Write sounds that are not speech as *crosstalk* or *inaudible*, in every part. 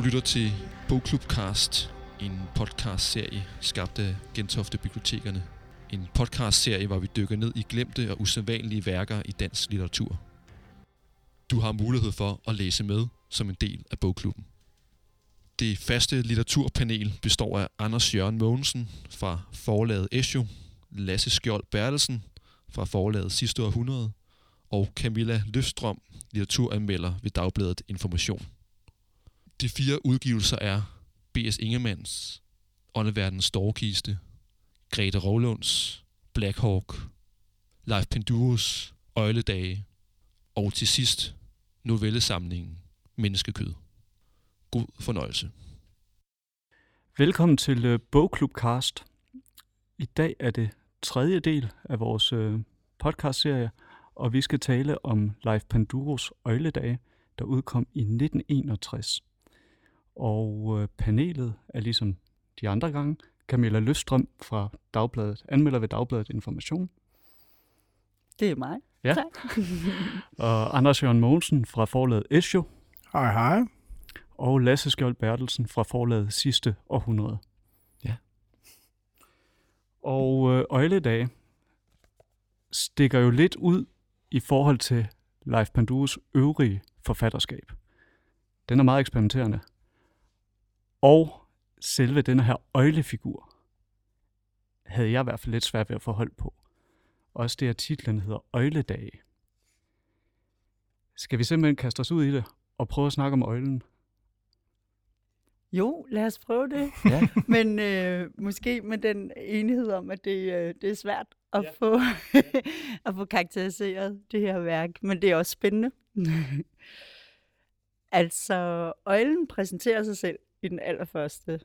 Du lytter til Bogklubcast, en podcastserie skabt af Gentofte Bibliotekerne. En podcastserie, hvor vi dykker ned i glemte og usædvanlige værker i dansk litteratur. Du har mulighed for at læse med som en del af bogklubben. Det faste litteraturpanel består af Anders Jørgen Mogensen fra forlaget Esjo, Lasse Skjold Bertelsen fra forlaget Sidste Århundrede og Camilla Løfstrøm, litteraturanmelder ved Dagbladet Information. De fire udgivelser er B.S. Ingemanns Åndeverdens Storkiste, Grete Rovlunds Black Hawk, Leif Penduros Øjledage og til sidst novellesamlingen Menneskekød. God fornøjelse. Velkommen til øh, Bogklubcast. I dag er det tredje del af vores uh, podcastserie, og vi skal tale om Leif Panduros Øjledage, der udkom i 1961. Og uh, panelet er ligesom de andre gange Camilla Løstrøm fra Dagbladet, anmelder ved Dagbladet Information. Det er mig. Ja. Tak. *laughs* og Anders Jørgen Mogensen fra forlaget Esjo, Hej, hej. og Lasse Skjold Bertelsen fra forlaget Sidste Århundrede. Ja. Og øh, Øjledage stikker jo lidt ud i forhold til Leif Panduros øvrige forfatterskab. Den er meget eksperimenterende. Og selve denne her øjlefigur havde jeg i hvert fald lidt svært ved at få hold på. Også det, at titlen hedder Øjledage. Skal vi simpelthen kaste os ud i det og prøve at snakke om øjlen? Jo, lad os prøve det. *laughs* Ja. Men øh, måske med den enighed om, at det, øh, det er svært at, ja. få, *laughs* at få karakteriseret det her værk. Men det er også spændende. *laughs* altså, øjlen præsenterer sig selv i den allerførste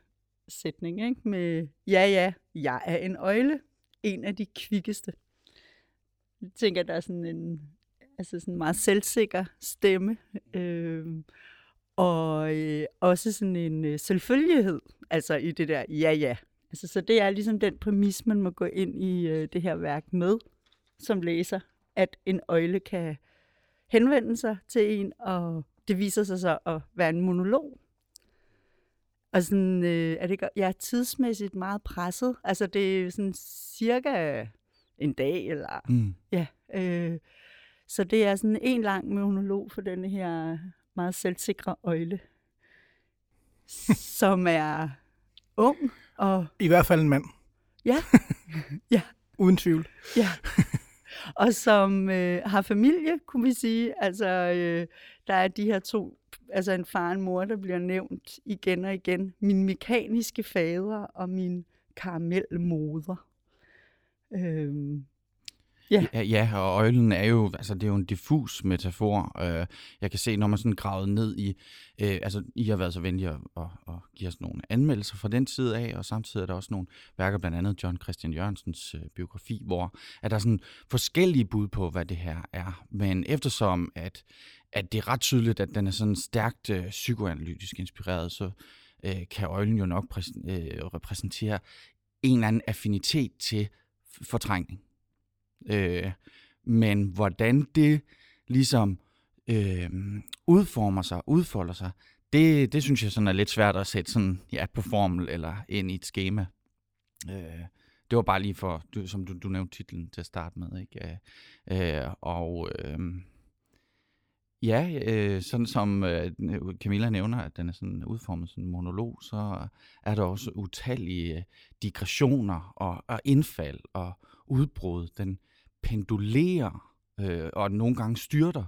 sætning, ikke? med ja, ja, jeg er en øjle. En af de kvikkeste. Jeg tænker, der er sådan en altså sådan en meget selvsikker stemme. Øh, og øh, også sådan en øh, selvfølgelighed, altså i det der ja ja. Altså, så det er ligesom den præmis, man må gå ind i øh, det her værk med, som læser, at en øjle kan henvende sig til en, og det viser sig så at være en monolog. Og sådan, øh, er det, jeg er tidsmæssigt meget presset. Altså, det er sådan cirka en dag, eller Mm. Ja, øh, så det er sådan en lang monolog for denne her meget selvsikre øjle, som er ung og I hvert fald en mand. ja, *laughs* ja, Uden tvivl. ja, og som øh, har familie, kunne vi sige. Altså, øh, der er de her to, altså en far og en mor, der bliver nævnt igen og igen. Min mekaniske fader og min karamelmoder. Øhm, Ja, ja, og øjlen er jo, altså det er jo en diffus metafor. Øh, jeg kan se, når man sådan gravet ned i, øh, altså I har været så venlige at, at, at give os nogle anmeldelser fra den side af, og samtidig er der også nogle værker, blandt andet John Christian Jørgensens øh, biografi, hvor er der sådan forskellige bud på, hvad det her er. Men eftersom, at, at det er ret tydeligt, at den er sådan stærkt øh, psykoanalytisk inspireret, så øh, kan øjlen jo nok præs- øh, repræsentere en eller anden affinitet til f- fortrængning. Øh, men hvordan det ligesom øh, udformer sig, udfolder sig, det, det synes jeg sådan er lidt svært at sætte sådan, ja, på formel eller ind i et schema. Øh, det var bare lige for, du, som du, du nævnte titlen til at starte med, ikke? Øh, øh, og øh, ja, øh, sådan som øh, Camilla nævner, at den er sådan udformet som en monolog, så er der også utallige digressioner og, og indfald og udbrud. Den pendulerer øh, og nogle gange styrter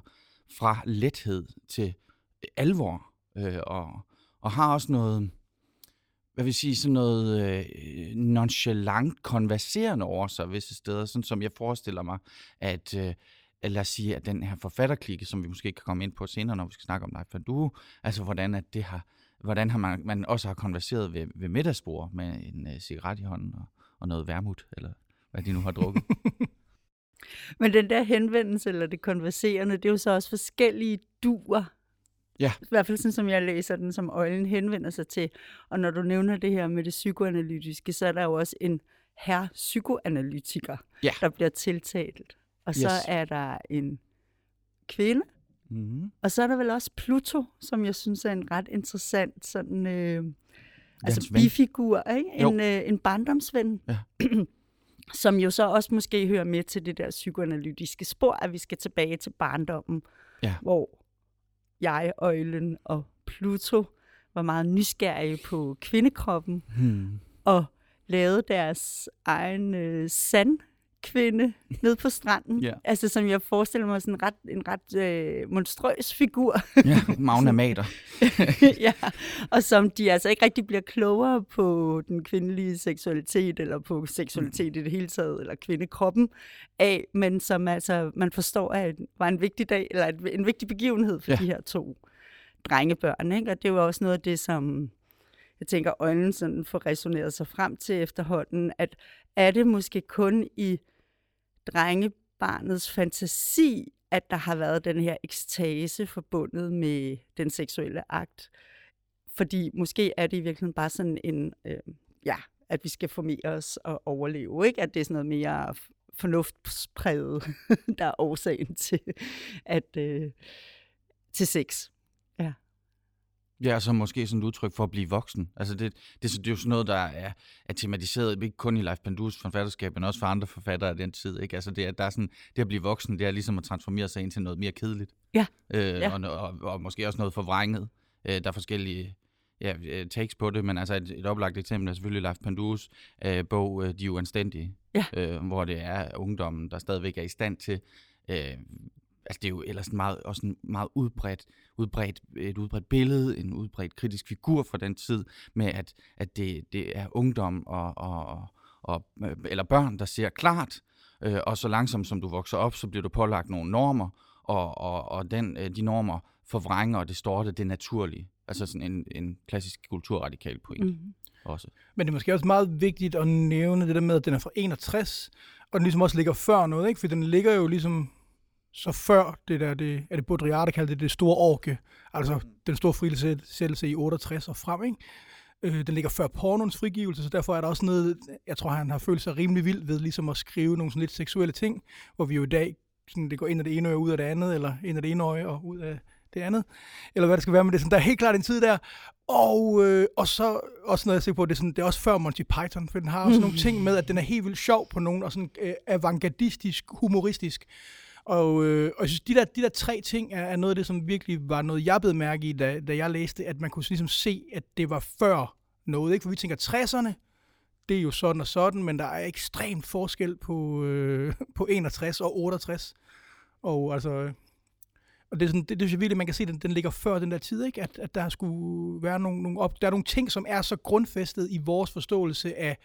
fra lethed til alvor øh, og, og har også noget, hvad vil sige, sådan noget øh, nonchalant konverserende over sig visse steder, sådan som jeg forestiller mig, at øh, lad os sige, at den her forfatterklikke, som vi måske kan komme ind på senere, når vi skal snakke om Leif du, altså hvordan at det har, hvordan har man, man også har konverseret ved, ved middagsbord med en uh, cigaret i hånden og, og noget vermut, eller hvad de nu har drukket. *laughs* Men den der henvendelse, eller det konverserende, det er jo så også forskellige duer. Ja. I hvert fald sådan, som jeg læser den, som øjlen henvender sig til. Og når du nævner det her med det psykoanalytiske, så er der jo også en herre psykoanalytiker, Ja. der bliver tiltalt. Og så Yes. er der en kvinde, Mm. Og så er der vel også Pluto, som jeg synes er en ret interessant sådan, øh, altså bifigur, ikke? Jo. En, øh, en barndomsven. Ja. *clears throat* som jo så også måske hører med til det der psykoanalytiske spor, at vi skal tilbage til barndommen, Ja. hvor jeg, Øjlen og Pluto var meget nysgerrige på kvindekroppen, Hmm. og lavede deres egen øh, sandkvinde ned på stranden. Ja. Altså som jeg forestiller mig sådan en ret, en ret øh, monstrøs figur. Ja, Magna Mater. *laughs* ja, og som de altså ikke rigtig bliver klogere på den kvindelige seksualitet, eller på seksualitet i det hele taget, eller kvindekroppen af, men som altså man forstår at var en vigtig dag, eller en vigtig begivenhed for ja. de her to drengebørn. Ikke? Og det var også noget af det, som jeg tænker, øjlen sådan får resoneret sig frem til efterhånden, at er det måske kun i drengebarnets fantasi, at der har været den her ekstase forbundet med den seksuelle akt. Fordi måske er det i virkeligheden bare sådan en, øh, ja, at vi skal formere os og overleve, ikke? At det er sådan noget mere fornuftspræget, *laughs* der er årsagen til, at, øh, til sex. Ja, så måske sådan et udtryk for at blive voksen. Altså det, det, det er jo sådan noget, der er, er tematiseret, ikke kun i Leif Pandus forfatterskab, men også for andre forfattere af den tid. Ikke? Altså det, at der er sådan, det at blive voksen, det er ligesom at transformere sig ind til noget mere kedeligt. Ja. Øh, Ja. Og, og, og, måske også noget forvrænget. Øh, der er forskellige ja, øh, takes på det, men altså et, et oplagt eksempel er selvfølgelig Leif Pandus øh, bog øh, De Uanstændige, Ja. øh, hvor det er ungdommen, der stadigvæk er i stand til øh, altså det er jo ellers en meget, også en meget udbredt, udbredt, et udbredt billede, en udbredt kritisk figur fra den tid, med at, at det, det er ungdom og, og, og, øh, eller børn, der ser klart, øh, og så langsomt som du vokser op, så bliver du pålagt nogle normer, og, og, og den, øh, de normer forvrænger og distorter det naturlige. Altså sådan en, en klassisk kulturradikal pointe mm. Mm. også. Men det er måske også meget vigtigt at nævne det der med, at den er fra 61, og den ligesom også ligger før noget, ikke? For den ligger jo ligesom så før det der, det, er det Baudrillard, der kalder det det store orke, altså den store frisættelse i 68 og frem, ikke? Øh, den ligger før pornoens frigivelse, så derfor er der også noget, jeg tror, han har følt sig rimelig vild ved ligesom at skrive nogle sådan lidt seksuelle ting, hvor vi jo i dag, sådan, det går ind af det ene øje og ud af det andet, eller ind af det ene øje og ud af det andet, eller hvad det skal være med det. Sådan, der er helt klart en tid der, og, øh, og så også noget, jeg ser på, det er, sådan, det er også før Monty Python, for den har også nogle ting med, at den er helt vildt sjov på nogen, og sådan øh, avantgardistisk, humoristisk. Og, øh, og jeg synes, de der, de der tre ting er, er noget af det, som virkelig var noget, jeg blev mærke i, da, da jeg læste, at man kunne ligesom se, at det var før noget. Ikke? For vi tænker, 60'erne, det er jo sådan og sådan, men der er ekstrem forskel på, øh, *laughs* på 61 og 68. Og altså, og det er sådan, det, det synes jeg virkelig, man kan se, at den, den ligger før den der tid, ikke? At, at der skulle være nogle, nogle, op, der er nogle ting, som er så grundfæstet i vores forståelse af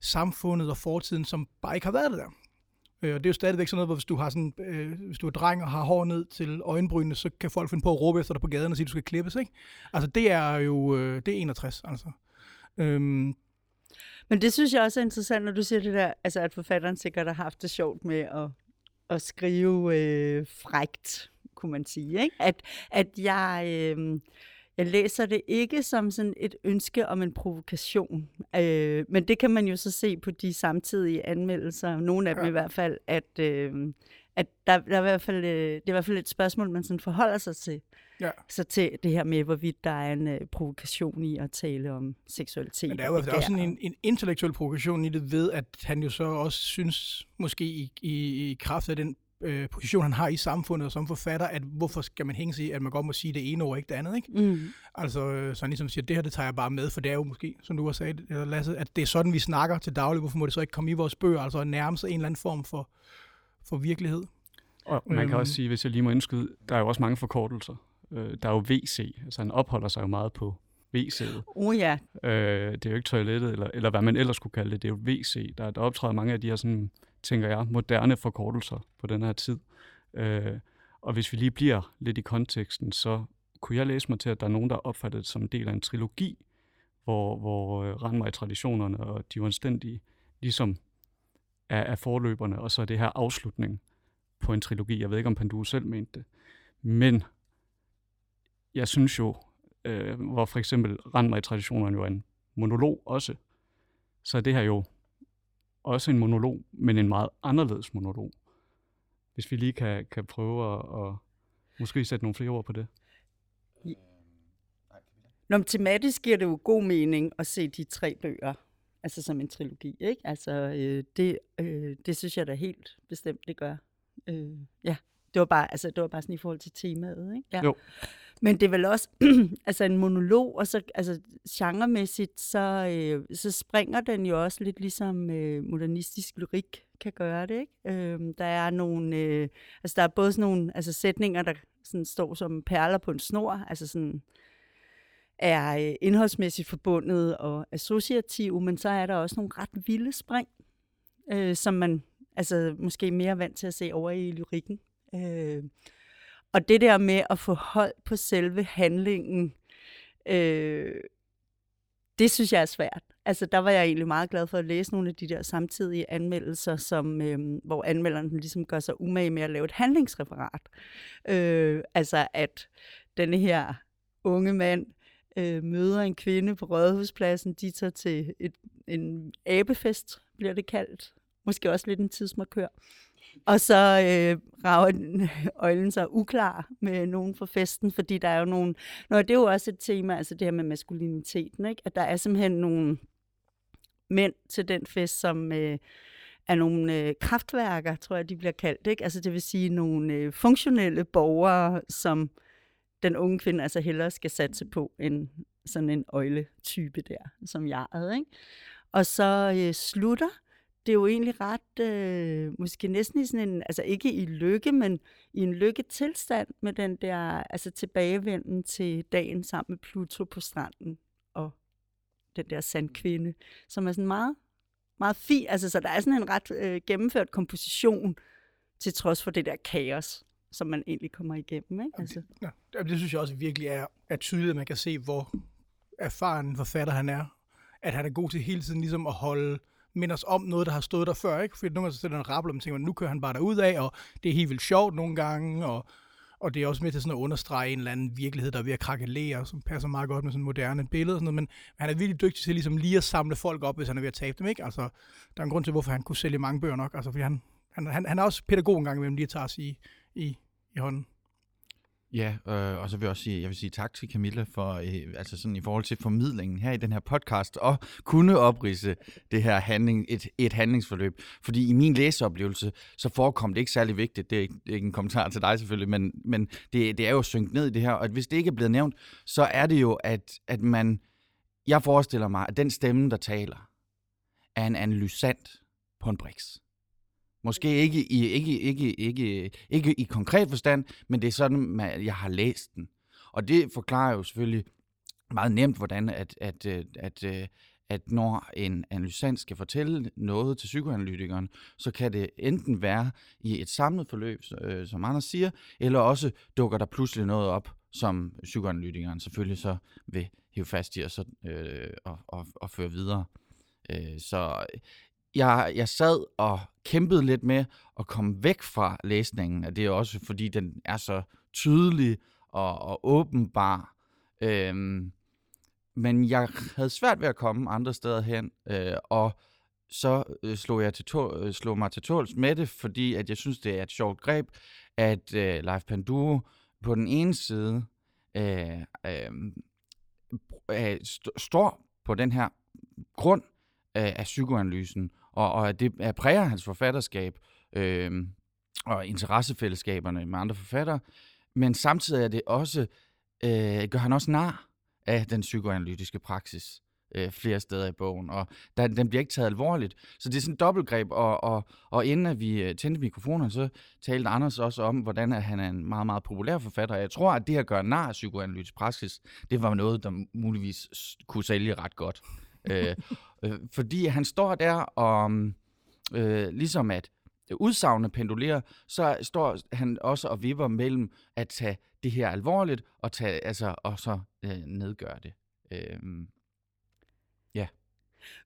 samfundet og fortiden, som bare ikke har været det der. Øh, Og det er jo stadigvæk sådan noget, hvor hvis du, har sådan, øh, hvis du er dreng og har hår ned til øjenbrynene, så kan folk finde på at råbe efter dig på gaden og sige, at du skal klippes, ikke? Altså det er jo, øh, det er 61, altså. Øhm, Men det synes jeg også er interessant, når du siger det der, altså at forfatteren sikkert har haft det sjovt med at, at skrive øh, frægt, kunne man sige. Ikke? At, at jeg, øh, jeg læser det ikke som sådan et ønske om en provokation, øh, men det kan man jo så se på de samtidige anmeldelser, nogle af dem Ja. i hvert fald, at, øh, at der, der er i hvert fald, øh, det er i hvert fald et spørgsmål, man sådan forholder sig til. Ja. Så til det her med, hvorvidt der er en øh, provokation i at tale om seksualitet. Men der er jo der er også en, en intellektuel provokation i det ved, at han jo så også synes, måske i, i, i kraft af den øh, position, han har i samfundet og som forfatter, at hvorfor skal man hænge sig i, at man godt må sige det ene ord, ikke det andet, ikke? Mm. Altså, øh, så han ligesom siger, det her, det tager jeg bare med, for det er jo måske, som du har sagt, eller Lasse, at det er sådan, vi snakker til daglig. Hvorfor må det så ikke komme i vores bøger, altså at nærme sig en eller anden form for, for virkelighed? Og man kan Øhm. også sige, hvis jeg lige må indskyde, der er jo også mange forkortelser. Øh, der er jo WC, altså han opholder sig jo meget på WC'et. Oh ja, Øh, det er jo ikke toilettet, eller, eller hvad man ellers skulle kalde det, det er jo WC. Der, der optræder mange af de her, sådan, tænker jeg, moderne forkortelser på den her tid. Øh, og hvis vi lige bliver lidt i konteksten, så kunne jeg læse mig til, at der er nogen, der opfatter det som en del af en trilogi, hvor, hvor øh, Rand mig i traditionerne og de uanstændige ligesom er, er forløberne, og så er det her afslutning på en trilogi. Jeg ved ikke, om Pandu selv mente det. Men jeg synes jo, øh, hvor for eksempel Rand mig i traditionerne jo er en monolog også, så er det her jo også en monolog, men en meget anderledes monolog. Hvis vi lige kan, kan prøve at, at Måske sætte nogle flere ord på det. Nå, men tematisk giver det jo god mening at se de tre bøger, altså som en trilogi, ikke? Altså, øh, det, øh, det synes jeg da helt bestemt, det gør. Øh, ja, det var bare, altså, det var bare sådan i forhold til temaet, ikke? Ja. Jo. Men det er vel også *clears throat* altså en monolog, og så altså, genremæssigt, så, øh, så springer den jo også lidt ligesom øh, modernistisk lyrik kan gøre det. Ikke? Øh, der er nogle, øh, altså der er både sådan nogle altså sætninger, der sådan står som perler på en snor, altså sådan er øh, indholdsmæssigt forbundet og associative, men så er der også nogle ret vilde spring, øh, som man altså måske mere vant til at se over i lyrikken. Øh, og det der med at få hold på selve handlingen, øh, det synes jeg er svært. Altså, der var jeg egentlig meget glad for at læse nogle af de der samtidige anmeldelser, som, øh, hvor anmelderen ligesom gør sig umage med at lave et handlingsreferat. Øh, altså, at denne her unge mand øh, møder en kvinde på Rådhuspladsen. De tager til et, en abefest, bliver det kaldt. Måske også lidt en tidsmarkør. Og så øh, rager *laughs* øjlen sig uklar med nogen fra festen, fordi der er jo nogen... Nå, det er jo også et tema, altså det her med maskuliniteten, ikke? At der er simpelthen nogle mænd til den fest, som øh, er nogle øh, kraftværker, tror jeg, de bliver kaldt, ikke? Altså det vil sige nogle øh, funktionelle borgere, som den unge kvinde altså hellere skal satse på end sådan en øjletype der, som jeg havde, ikke? Og så øh, slutter det er jo egentlig ret, øh, måske næsten i sådan en, altså ikke i lykke, men i en lykketilstand med den der, altså tilbagevenden til dagen sammen med Pluto på stranden og den der sandkvinde, som er sådan meget, meget fin, altså så der er sådan en ret øh, gennemført komposition til trods for det der kaos, som man egentlig kommer igennem, ikke? Altså. Ja, det synes jeg også virkelig er, er tydeligt, at man kan se, hvor erfaren forfatter han er. At han er god til hele tiden ligesom at holde minder os om noget, der har stået der før, ikke? Fordi nogle gange så sætter en rappel, og man tænker, nu kører han bare derud af, og det er helt vildt sjovt nogle gange, og, og det er også med til sådan at understrege en eller anden virkelighed, der er ved at krakelere, som passer meget godt med sådan moderne billeder og sådan noget, men han er virkelig dygtig til ligesom lige at samle folk op, hvis han er ved at tabe dem, ikke? Altså, der er en grund til, hvorfor han kunne sælge mange bøger nok, altså fordi han, han, han, han er også pædagog en gang imellem lige at tage os i, i, i hånden. Ja, øh, og så vil jeg også sige, jeg vil sige tak til Camilla for, øh, altså sådan i forhold til formidlingen her i den her podcast, og kunne oprise det her handling, et, et handlingsforløb. Fordi i min læseoplevelse, så forekom det ikke særlig vigtigt, det er ikke, det er ikke en kommentar til dig selvfølgelig, men, men det, det er jo synket ned i det her, og hvis det ikke er blevet nævnt, så er det jo, at, at man, jeg forestiller mig, at den stemme, der taler, er en analysant på en briks. Måske ikke i, ikke, ikke, ikke, ikke i konkret forstand, men det er sådan, at jeg har læst den. Og det forklarer jo selvfølgelig meget nemt, hvordan at, at, øh, at, at, at når en analysant skal fortælle noget til psykoanalytikeren, så kan det enten være i et samlet forløb, øh, som Anders siger, eller også dukker der pludselig noget op, som psykoanalytikeren selvfølgelig så vil hive fast i og, så, øh, og, og, og føre videre. Øh, så jeg, jeg sad og kæmpede lidt med at komme væk fra læsningen, og det er også fordi, den er så tydelig og, og åbenbar. Øhm, men jeg havde svært ved at komme andre steder hen, øh, og så øh, slog jeg til tål, øh, slog mig til tåls med det, fordi at jeg synes, det er et sjovt greb, at øh, Leif Panduro på den ene side øh, øh, øh st- står på den her grund af, af psykoanalysen, og, og det præger hans forfatterskab øh, og interessefællesskaberne med andre forfattere, men samtidig er det også, øh, gør han også nar af den psykoanalytiske praksis øh, flere steder i bogen, og der, den bliver ikke taget alvorligt. Så det er sådan et dobbeltgreb, og, og, og inden at vi øh, tændte mikrofonerne, så talte Anders også om, hvordan at han er en meget, meget populær forfatter. Jeg tror, at det at gøre nar af psykoanalytisk praksis, det var noget, der muligvis kunne sælge ret godt. øh, øh, fordi han står der og øh, ligesom at udsagende pendulerer, så står han også og vipper mellem at tage det her alvorligt og, tage, altså, og så øh, nedgøre det. Øh.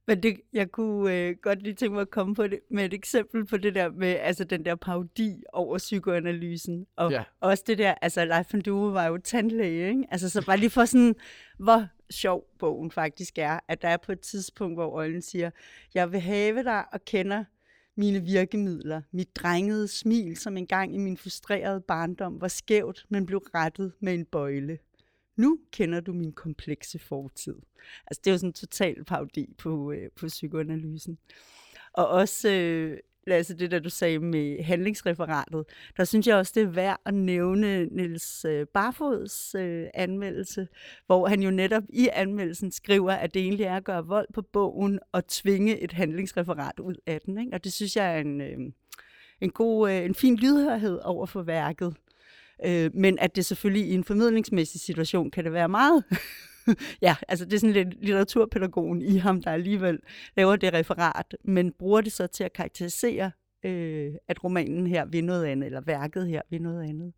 Men det, jeg kunne øh, godt lige tænke mig at komme på det, med et eksempel på det der med altså den der parodi over psykoanalysen. Og ja. også det der, altså Leif van Due var jo tandlæge, ikke? Altså så bare lige for sådan, hvor sjov bogen faktisk er, at der er på et tidspunkt, hvor Øjlen siger, jeg vil have dig og kender mine virkemidler, mit drengede smil, som engang i min frustrerede barndom var skævt, men blev rettet med en bøjle. Nu kender du min komplekse fortid. Altså, det er jo sådan en total parodi på, øh, på psykoanalysen. Og også, øh, Lasse, det der du sagde med handlingsreferatet, der synes jeg også, det er værd at nævne Niels øh, Barfods øh, anmeldelse, hvor han jo netop i anmeldelsen skriver, at det egentlig er at gøre vold på bogen og tvinge et handlingsreferat ud af den. Ikke? Og det synes jeg er en, øh, en god, øh, en fin lydhørhed over for værket. Øh, men at det selvfølgelig i en formidlingsmæssig situation kan det være meget *laughs* ja, altså det er sådan lidt litteraturpædagogen i ham, der alligevel laver det referat, men bruger det så til at karakterisere, øh, at romanen her vil noget andet, eller værket her vil noget andet.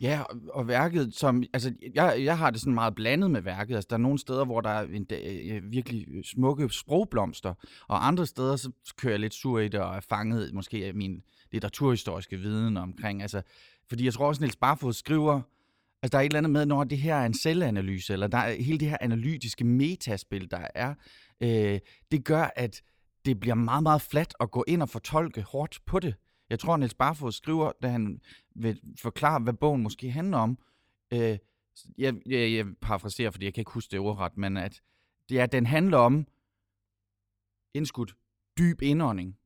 Ja, og, værket, som, altså, jeg, jeg har det sådan meget blandet med værket. Altså, der er nogle steder, hvor der er en, øh, øh virkelig øh, smukke sprogblomster, og andre steder, så kører jeg lidt sur i det, og er fanget måske af min litteraturhistoriske viden omkring, altså, fordi jeg tror også, Niels Barfod skriver Altså, der er et eller andet med, når det her er en selvanalyse, eller der er hele det her analytiske metaspil, der er, øh, det gør, at det bliver meget, meget fladt at gå ind og fortolke hårdt på det. Jeg tror, Niels Barfod skriver, da han vil forklare, hvad bogen måske handler om. Øh, jeg, jeg, jeg parafraserer, fordi jeg kan ikke huske det ordret, men at det er, at den handler om indskudt dyb indånding.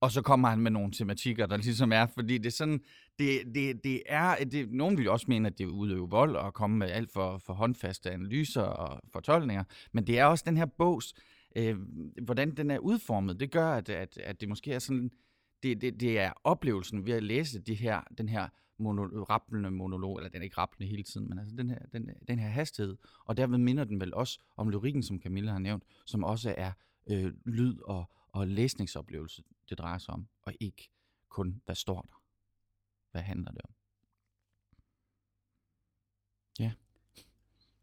Og så kommer han med nogle tematikker, der ligesom er, fordi det er sådan, det, det, det er, det, nogen vil også mene, at det udøver vold og komme med alt for, for håndfaste analyser og fortolkninger, men det er også den her bogs, øh, hvordan den er udformet, det gør, at, at, at det måske er sådan, det, det, det er oplevelsen ved at læse de her, den her mono, rappelende monolog, eller den er ikke rappelende hele tiden, men altså den her, den, den her hastighed, og derved minder den vel også om lyrikken, som Camilla har nævnt, som også er øh, lyd og, og læsningsoplevelse, det drejer sig om, og ikke kun, hvad står der. Hvad handler det om? Ja.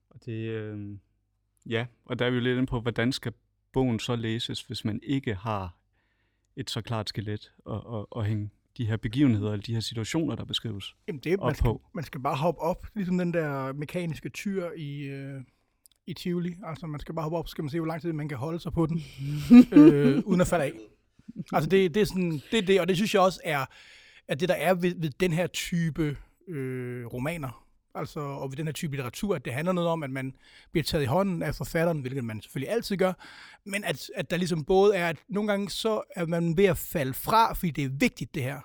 Og det, øh, ja, og der er vi jo lidt inde på, hvordan skal bogen så læses, hvis man ikke har et så klart skelet og, og, og hænge de her begivenheder, eller de her situationer, der beskrives Jamen det, man, skal, på. man skal bare hoppe op, ligesom den der mekaniske tyr i, øh, i Tivoli. Altså man skal bare hoppe op, så skal man se, hvor lang tid man kan holde sig på den, *laughs* øh, uden at falde af. Altså det, det er sådan, det er det, og det synes jeg også er, at det der er ved, ved den her type øh, romaner, altså, og ved den her type litteratur, at det handler noget om, at man bliver taget i hånden af forfatteren, hvilket man selvfølgelig altid gør, men at, at der ligesom både er, at nogle gange så er man ved at falde fra, fordi det er vigtigt det her,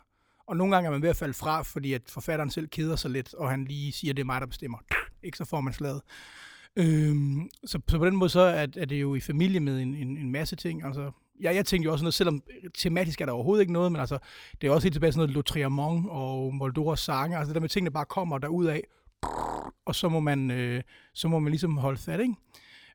og nogle gange er man ved at falde fra, fordi at forfatteren selv keder sig lidt, og han lige siger, at det er mig, der bestemmer. Ikke så får man slaget. Øhm, så, så på den måde så er, er det jo i familie med en, en, en masse ting. Altså, ja, jeg tænkte jo også noget, selvom øh, tematisk er der overhovedet ikke noget, men altså, det er også helt tilbage sådan noget Lotriamont og Moldoras sange, altså det der med tingene bare kommer derud af, og så må man, øh, så må man ligesom holde fat, ikke?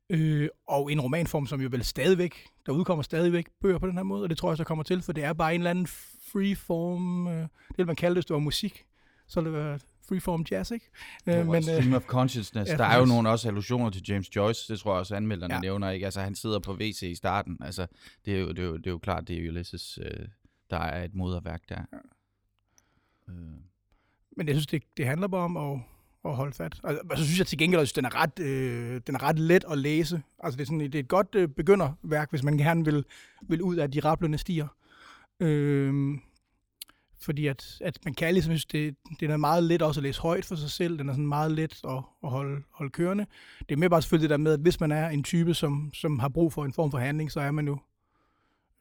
Øh, og en romanform, som jo vel stadigvæk, der udkommer stadigvæk bøger på den her måde, og det tror jeg så kommer til, for det er bare en eller anden freeform, øh, det vil man kalde det, hvis det var musik, så det var freeform jazz, ikke? Øh, men, Stream øh, of Consciousness. Ja, der er jo nogle også allusioner til James Joyce, det tror jeg også anmelderne ja. nævner, ikke? Altså han sidder på WC i starten, altså det er jo, det er jo, det er jo klart, det er Ulysses, øh, der er et moderværk der. Ja. Øh. Men jeg synes, det, det handler bare om at, at holde fat. Altså, så altså, synes jeg til gengæld, at den er ret, øh, den er ret let at læse. Altså det er, sådan, det er et godt øh, begynderværk, hvis man gerne vil, vil ud af de rablende stier. Øh, fordi at, at man kan ligesom synes, det, det er meget let også at læse højt for sig selv. Den er sådan meget let at, at holde, holde kørende. Det er mere bare selvfølgelig det der med, at hvis man er en type, som, som har brug for en form for handling, så er man jo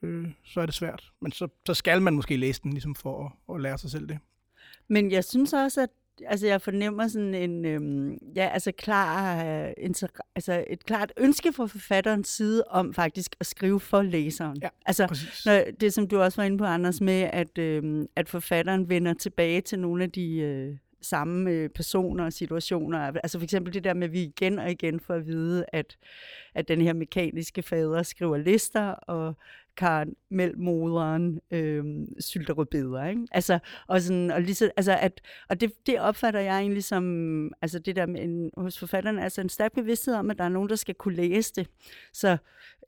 øh, så er det svært. Men så, så skal man måske læse den ligesom for at, at lære sig selv det. Men jeg synes også, at altså jeg fornemmer sådan en, øhm, ja, altså klar, øh, inter- altså et klart ønske fra forfatterens side om faktisk at skrive for læseren. Ja, altså når, det, som du også var inde på, Anders, med at, øhm, at forfatteren vender tilbage til nogle af de øh, samme øh, personer og situationer. Altså for eksempel det der med, at vi igen og igen får at vide, at, at den her mekaniske fader skriver lister, og Karen moderen øh, sylter rødbeder, ikke? Altså, og, sådan, og, lige så, altså at, og det, det opfatter jeg egentlig som, altså det der med en, hos forfatterne, altså en stærk bevidsthed om, at der er nogen, der skal kunne læse det. Så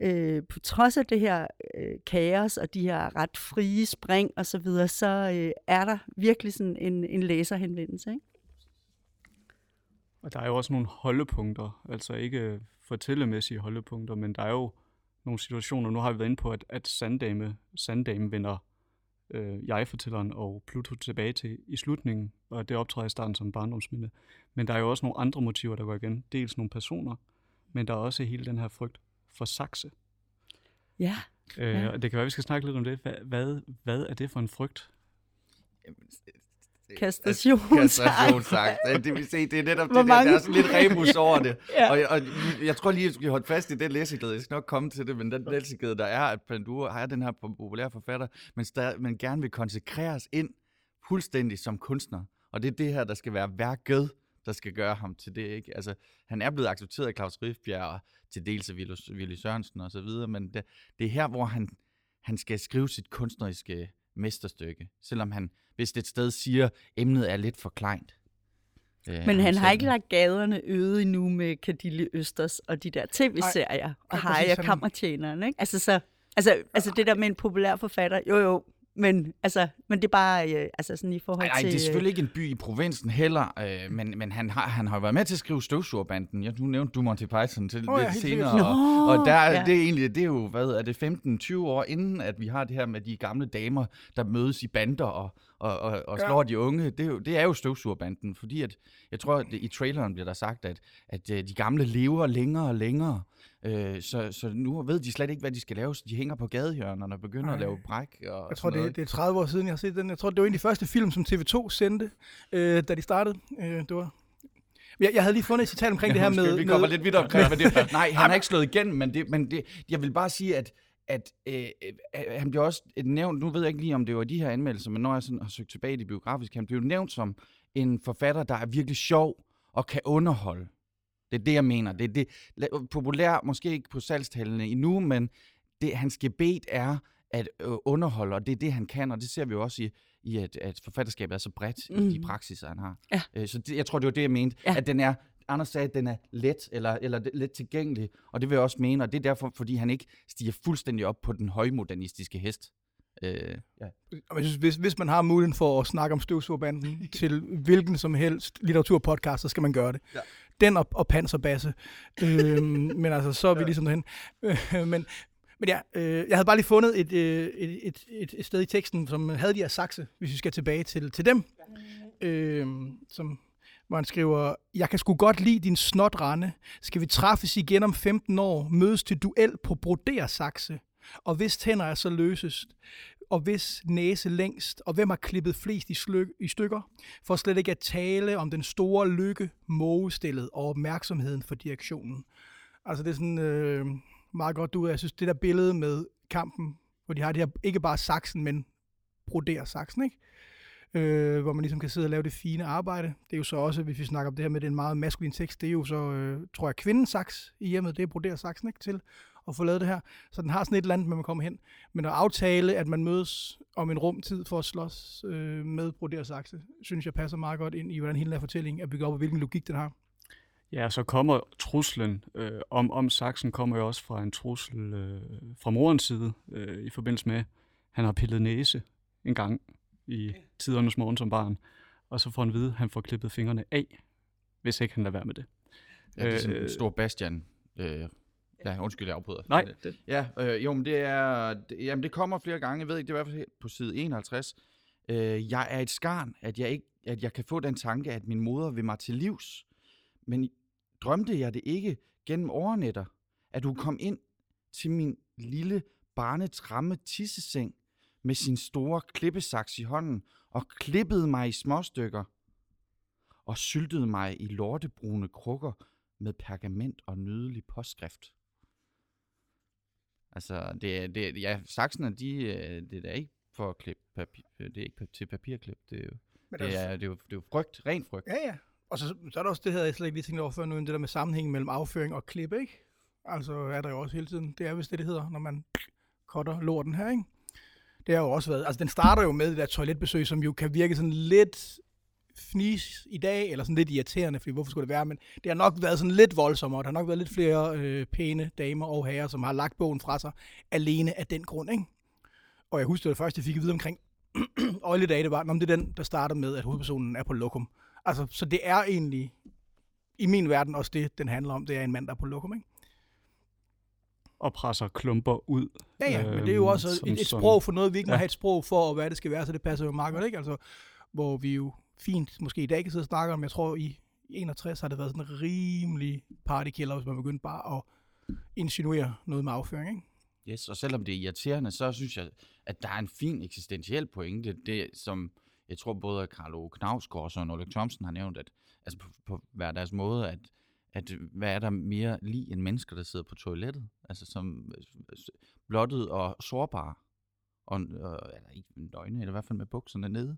øh, på trods af det her øh, kaos og de her ret frie spring og så videre, så øh, er der virkelig sådan en, en læserhenvendelse, ikke? Og der er jo også nogle holdepunkter, altså ikke fortællemæssige holdepunkter, men der er jo nogle situationer, nu har vi været inde på, at, at Sanddame, Sanddame vender øh, jeg-fortælleren og Pluto tilbage til i slutningen, og det optræder i starten som barndomsminde. Men der er jo også nogle andre motiver, der går igen. Dels nogle personer, men der er også hele den her frygt for sakse. Ja. Øh, Ja. og det kan være, vi skal snakke lidt om det. Hvad, hvad, hvad er det for en frygt? Kastrationsangst. Kastrationsangst. Det vil sige, det er netop Hvor det der, der mange- er sådan lidt rebus *laughs* over det. Ja. Og, og jeg tror lige, at vi skal holde fast i den læseglæde. Jeg skal nok komme til det, men den læseglæde, der er, at Pandura har den her populære forfatter, men, stadig, men gerne vil konsekreres ind fuldstændig som kunstner. Og det er det her, der skal være værket, der skal gøre ham til det. Ikke? Altså, han er blevet accepteret af Claus Riffbjerg og til dels af Willy Sørensen og så videre, men det, det er her, hvor han, han skal skrive sit kunstneriske mesterstykke, selvom han, hvis det et sted siger, emnet er lidt for kleint. Øh, Men han har ikke lagt gaderne øde endnu med Cadille Østers og de der tv-serier. Og ej, Harry præcis, og Kammertjeneren, ikke? Altså, så, altså, altså det der med en populær forfatter, jo jo, men, altså, men det er bare øh, altså sådan i forhold Nej, til... nej, det er øh, selvfølgelig ikke en by i provinsen heller, øh, men, men han, har, han har været med til at skrive Støvsugerbanden. Ja, nu nævnte du Monty Python til oh, ja, lidt helt senere. Og, og der, er- ja. det er egentlig, det er jo, hvad er det, 15-20 år inden, at vi har det her med de gamle damer, der mødes i bander og, og, og, og Ja. slår de unge. Det er jo, det er jo Støvsugerbanden, fordi at, jeg tror, at det, i traileren bliver der sagt, at, at øh, de gamle lever længere og længere. Øh, så, så nu ved de slet ikke, hvad de skal lave, så de hænger på gadehjørnerne og begynder Nej. at lave bræk. Og Jeg tror, noget, det, det er 30 år siden, jeg har set den. Jeg tror, det var en af de første film, som TV2 sendte, øh, da de startede. Øh, det var... Jeg, jeg havde lige fundet et citat omkring det her med... Vi kommer med, lidt vidt omkring, *laughs* men det, nej, han er ikke slået igennem, men, det, men det, jeg vil bare sige, at, at øh, øh, han bliver også nævnt, nu ved jeg ikke lige, om det var de her anmeldelser, men når jeg sådan har søgt tilbage i det biografiske, han blev nævnt som en forfatter, der er virkelig sjov og kan underholde. Det er det, jeg mener. Det er det, la- populær, måske ikke på salgstallene endnu, men det, hans gebet er at øh, underholde, og det er det, han kan, og det ser vi jo også i, i at, at forfatterskabet er så bredt mm. i de Mhm. praksiser, han har. Ja. Øh, så det, jeg tror, det var det, jeg mente, Ja. at den er, Anders sagde, at den er let, eller, eller let tilgængelig, og det vil jeg også mene, og det er derfor, fordi han ikke stiger fuldstændig op på den højmodernistiske hest. Øh, ja. Hvis, hvis man har muligheden for at snakke om støvsugerbanden *laughs* til hvilken som helst litteraturpodcast, så skal man gøre det. Ja. Den og, og panserbasse. øhm, *laughs* men altså, så er vi ligesom derhen. Øh, men, men ja, øh, jeg havde bare lige fundet et, øh, et, et, et, et sted i teksten, som havde de her sakse, hvis vi skal tilbage til, til dem. Øh, som, hvor han skriver, jeg kan sgu godt lide din snotrende. Skal vi træffes igen om 15 år, mødes til duel på brodersakse. Og hvis tænder er så løsest, og hvis næse længst, og hvem har klippet flest i, slyk, i stykker, for slet ikke at tale om den store lykke, mågestillet og opmærksomheden for direktionen. Altså det er sådan øh, meget godt, du Jeg synes, det der billede med kampen, hvor de har det her, ikke bare saksen, men broderer saksen, ikke? Øh, hvor man ligesom kan sidde og lave det fine arbejde. Det er jo så også, hvis vi snakker om det her med, den meget maskulin tekst, det er jo så, øh, tror jeg, kvindens saks i hjemmet, det er broderer saksen, ikke? Til at få lavet det her. Så den har sådan et eller andet, man kommer hen. Men at aftale, at man mødes om en rumtid for at slås øh, med broder sakse, synes jeg passer meget godt ind i, hvordan hele den her fortælling er bygget op, og hvilken logik den har. Ja, så kommer truslen øh, om, om saksen kommer jo også fra en trussel øh, fra morens side, øh, i forbindelse med, at han har pillet næse en gang i tidernes morgen som barn, og så får han at vide, at han får klippet fingrene af, hvis ikke han lader være med det. Ja, det er sådan Øh, en stor Bastian. Øh, ja, undskyld, jeg afbryder. Nej, Men, øh, det, Ja, øh, jo, men det er, det, jamen det kommer flere gange, jeg ved ikke, det er i hvert fald på side 51. Øh, jeg er et skarn, at jeg, ikke, at jeg kan få den tanke, at min moder vil mig til livs. Men drømte jeg det ikke gennem overnetter, at hun kom ind til min lille barnetramme tisseseng med sin store klippesaks i hånden og klippede mig i småstykker og syltede mig i lortebrune krukker med pergament og nydelig påskrift. Altså, det er, det ja, saksene, de, øh, det er da ikke for at klippe papir, det er ikke til papirklip, det er jo, Men det er, det er jo, det er jo frygt, ren frygt. Ja, ja. Og så, så er der også det, havde jeg slet ikke lige tænkt over før nu, det der med sammenhængen mellem afføring og klip, ikke? Altså er der jo også hele tiden, det er vist det, det hedder, når man cutter lorten her, ikke? Det har jo også været, altså den starter jo med det der toiletbesøg, som jo kan virke sådan lidt fnis i dag, eller sådan lidt irriterende, fordi hvorfor skulle det være, men det har nok været sådan lidt voldsommere, der har nok været lidt flere øh, pæne damer og herrer, som har lagt bogen fra sig, alene af den grund, ikke? Og jeg husker det, første, jeg fik at vide omkring *clears throat* Øjledage, det var, om det er den, der starter med, at hovedpersonen er på lokum. Altså, så det er egentlig, i min verden også det, den handler om, det er en mand, der er på lokum, ikke? og presser klumper ud. Ja, ja, men det er jo øhm, også som et, et sprog for noget, vi ikke må Ja. have et sprog for, og hvad det skal være, så det passer jo meget godt, ikke? Altså, hvor vi jo fint, måske i dag kan sidde og snakke om, jeg tror i 61 har det været sådan en rimelig partykiller, hvis man begyndte bare at insinuere noget med afføring, ikke? Yes, og selvom det er irriterende, så synes jeg, at der er en fin eksistentiel pointe, det som jeg tror både Carlo Knavsgaard og Søren Ulrik Thomsen har nævnt, at altså på, på hver deres måde, at, at hvad er der mere lige end mennesker, der sidder på toilettet? Altså som øh, blottet og sårbare, og, og eller ikke nøgne, eller i hvert fald med bukserne nede.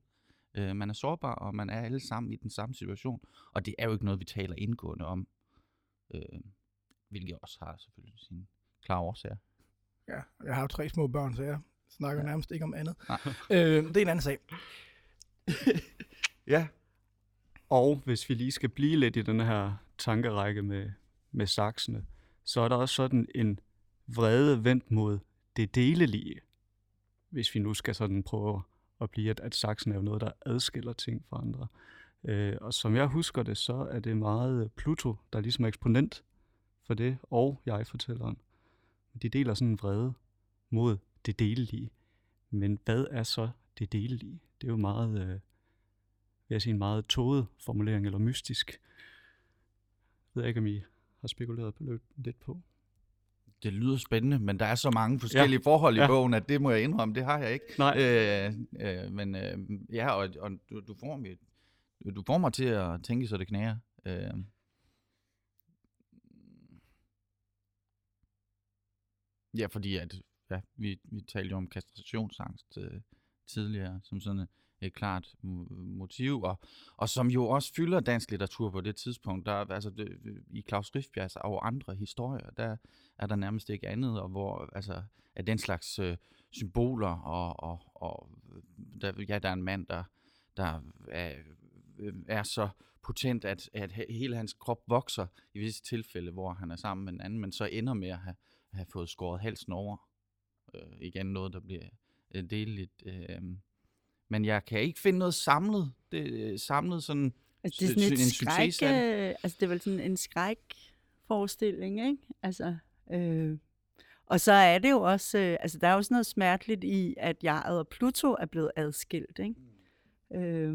Øh, man er sårbar, og man er alle sammen i den samme situation, og det er jo ikke noget, vi taler indgående om, øh, hvilket også har selvfølgelig sine klare årsager. Ja, jeg har jo tre små børn, så jeg snakker Ja. nærmest ikke om andet. Nej. *laughs* Øh, det er en anden sag. *laughs* Ja, Og hvis vi lige skal blive lidt i den her tankerække med, med saksene, så er der også sådan en vrede vendt mod det delelige. Hvis vi nu skal sådan prøve at blive, at, at saksen er jo noget, der adskiller ting fra andre. Øh, og som jeg husker det, så er det meget Pluto, der er ligesom er eksponent for det, og jeg-fortælleren. De deler sådan en vrede mod det delelige. Men hvad er så det delelige? Det er jo meget... Øh, vil jeg sige, en meget tåget formulering, eller mystisk. Jeg ved ikke, om I har spekuleret på lidt- lidt på. Det lyder spændende, men der er så mange forskellige ja. forhold i Ja. bogen, at det må jeg indrømme, det har jeg ikke. Nej. Øh, øh, men øh, ja, og, og du, du, får mig, du får mig til at tænke, så det knæger. Øh, ja, fordi at, ja, vi, vi talte jo om kastrationsangst øh, tidligere, som sådan et, klart motiv, og, og som jo også fylder dansk litteratur på det tidspunkt. Der, altså, det, I Claus Riffbjergs og andre historier, der er der nærmest ikke andet, og hvor altså, at den slags øh, symboler, og, og, og der, ja, der er en mand, der, der er, øh, er så potent, at, at hele hans krop vokser i visse tilfælde, hvor han er sammen med en anden, men så ender med at have, have fået skåret halsen over. Øh, igen noget, der bliver øh, deleligt. Øh, men jeg kan ikke finde noget samlet. Det, øh, samlet sådan... Altså, det er sådan et en skræk, successerie. øh, altså det er vel sådan en skrækforestilling, ikke? Altså, øh, og så er det jo også, øh, altså der er jo sådan noget smerteligt i, at jeget og Pluto er blevet adskilt, ikke? Øh,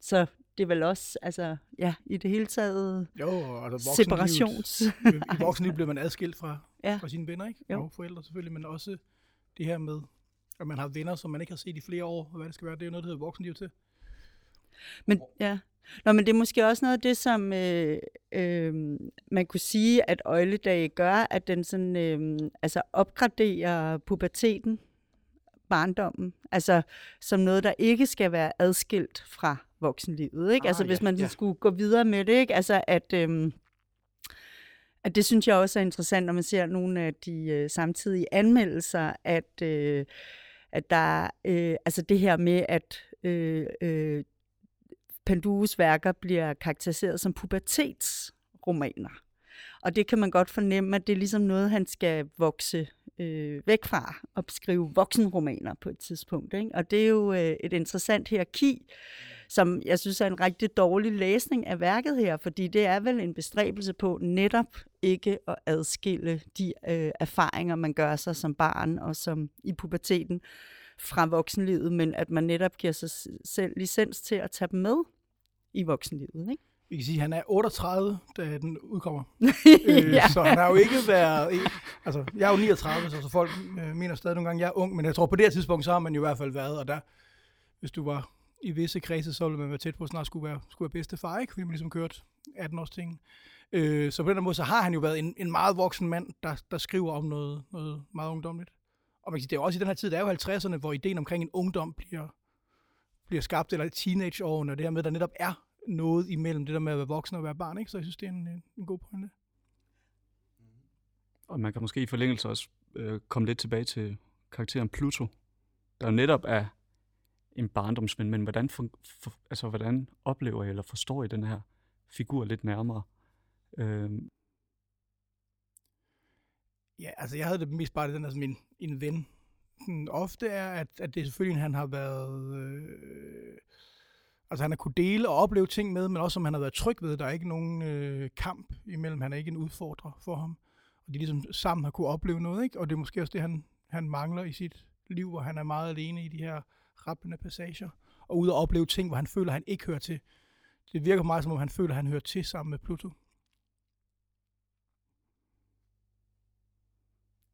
så det er vel også, altså, ja, i det hele taget Jo, altså voksenlivet- separations... I voksenlivet *laughs* bliver man adskilt fra, Ja. fra sine venner, ikke? Jo. Og forældre selvfølgelig, men også det her med, at man har venner, som man ikke har set i flere år, og hvad det skal være. Det er jo noget, der hedder voksenliv til. Men, ja. Nå, men det er måske også noget af det, som øh, øh, man kunne sige, at øjledage gør, at den sådan, øh, altså opgraderer puberteten, barndommen, altså som noget, der ikke skal være adskilt fra voksenlivet. Ikke? Ah, altså hvis ja, man ja. skulle gå videre med det, ikke? altså at... Øh, at det synes jeg også er interessant, når man ser nogle af de øh, samtidige anmeldelser, at, øh, at der øh, altså det her med, at øh, øh, Pandues værker bliver karakteriseret som pubertetsromaner. Og det kan man godt fornemme, at det er ligesom noget, han skal vokse øh, væk fra og skrive voksenromaner på et tidspunkt. Ikke? Og det er jo øh, et interessant hierarki, som jeg synes er en rigtig dårlig læsning af værket her, fordi det er vel en bestræbelse på netop ikke at adskille de øh, erfaringer, man gør sig som barn og som i puberteten fra voksenlivet, men at man netop giver sig selv licens til at tage dem med i voksenlivet. Ikke? Vi kan sige, at han er 38, da den udkommer. *laughs* øh, Ja. Så han har jo ikke været... Altså, jeg er jo 39, så, så folk øh, mener stadig nogle gange, at jeg er ung, men jeg tror, på det tidspunkt, så har man jo i hvert fald været, og der, hvis du var i visse kredse, så ville man være tæt på, at snart skulle være, skulle være bedste far, ikke? Fordi man ligesom kørt 18 års ting. Øh, så på den måde, så har han jo været en, en meget voksen mand, der, der skriver om noget, noget meget ungdomligt. Og man kan sige, det er også i den her tid, det er jo 50'erne, hvor ideen omkring en ungdom bliver, bliver skabt, eller teenageårene, og det her med, at der netop er noget imellem det der med at være voksen og være barn, ikke? Så jeg synes, det er en, en, god pointe. Mm. Og man kan måske i forlængelse også øh, komme lidt tilbage til karakteren Pluto, der netop er en barndomsven, men hvordan, for, for, altså, hvordan oplever I eller forstår I den her figur lidt nærmere? Øhm. Ja, altså jeg havde det mest bare den der som en, en ven. Sådan, ofte er, at, at det selvfølgelig, han har været... Øh, altså han har kunne dele og opleve ting med, men også som han har været tryg ved. Der er ikke nogen øh, kamp imellem. Han er ikke en udfordrer for ham. Og de ligesom sammen har kunne opleve noget, ikke? Og det er måske også det, han, han mangler i sit liv, hvor han er meget alene i de her rappende passager, og ud og opleve ting, hvor han føler, han ikke hører til. Det virker meget, som om han føler, han hører til sammen med Pluto.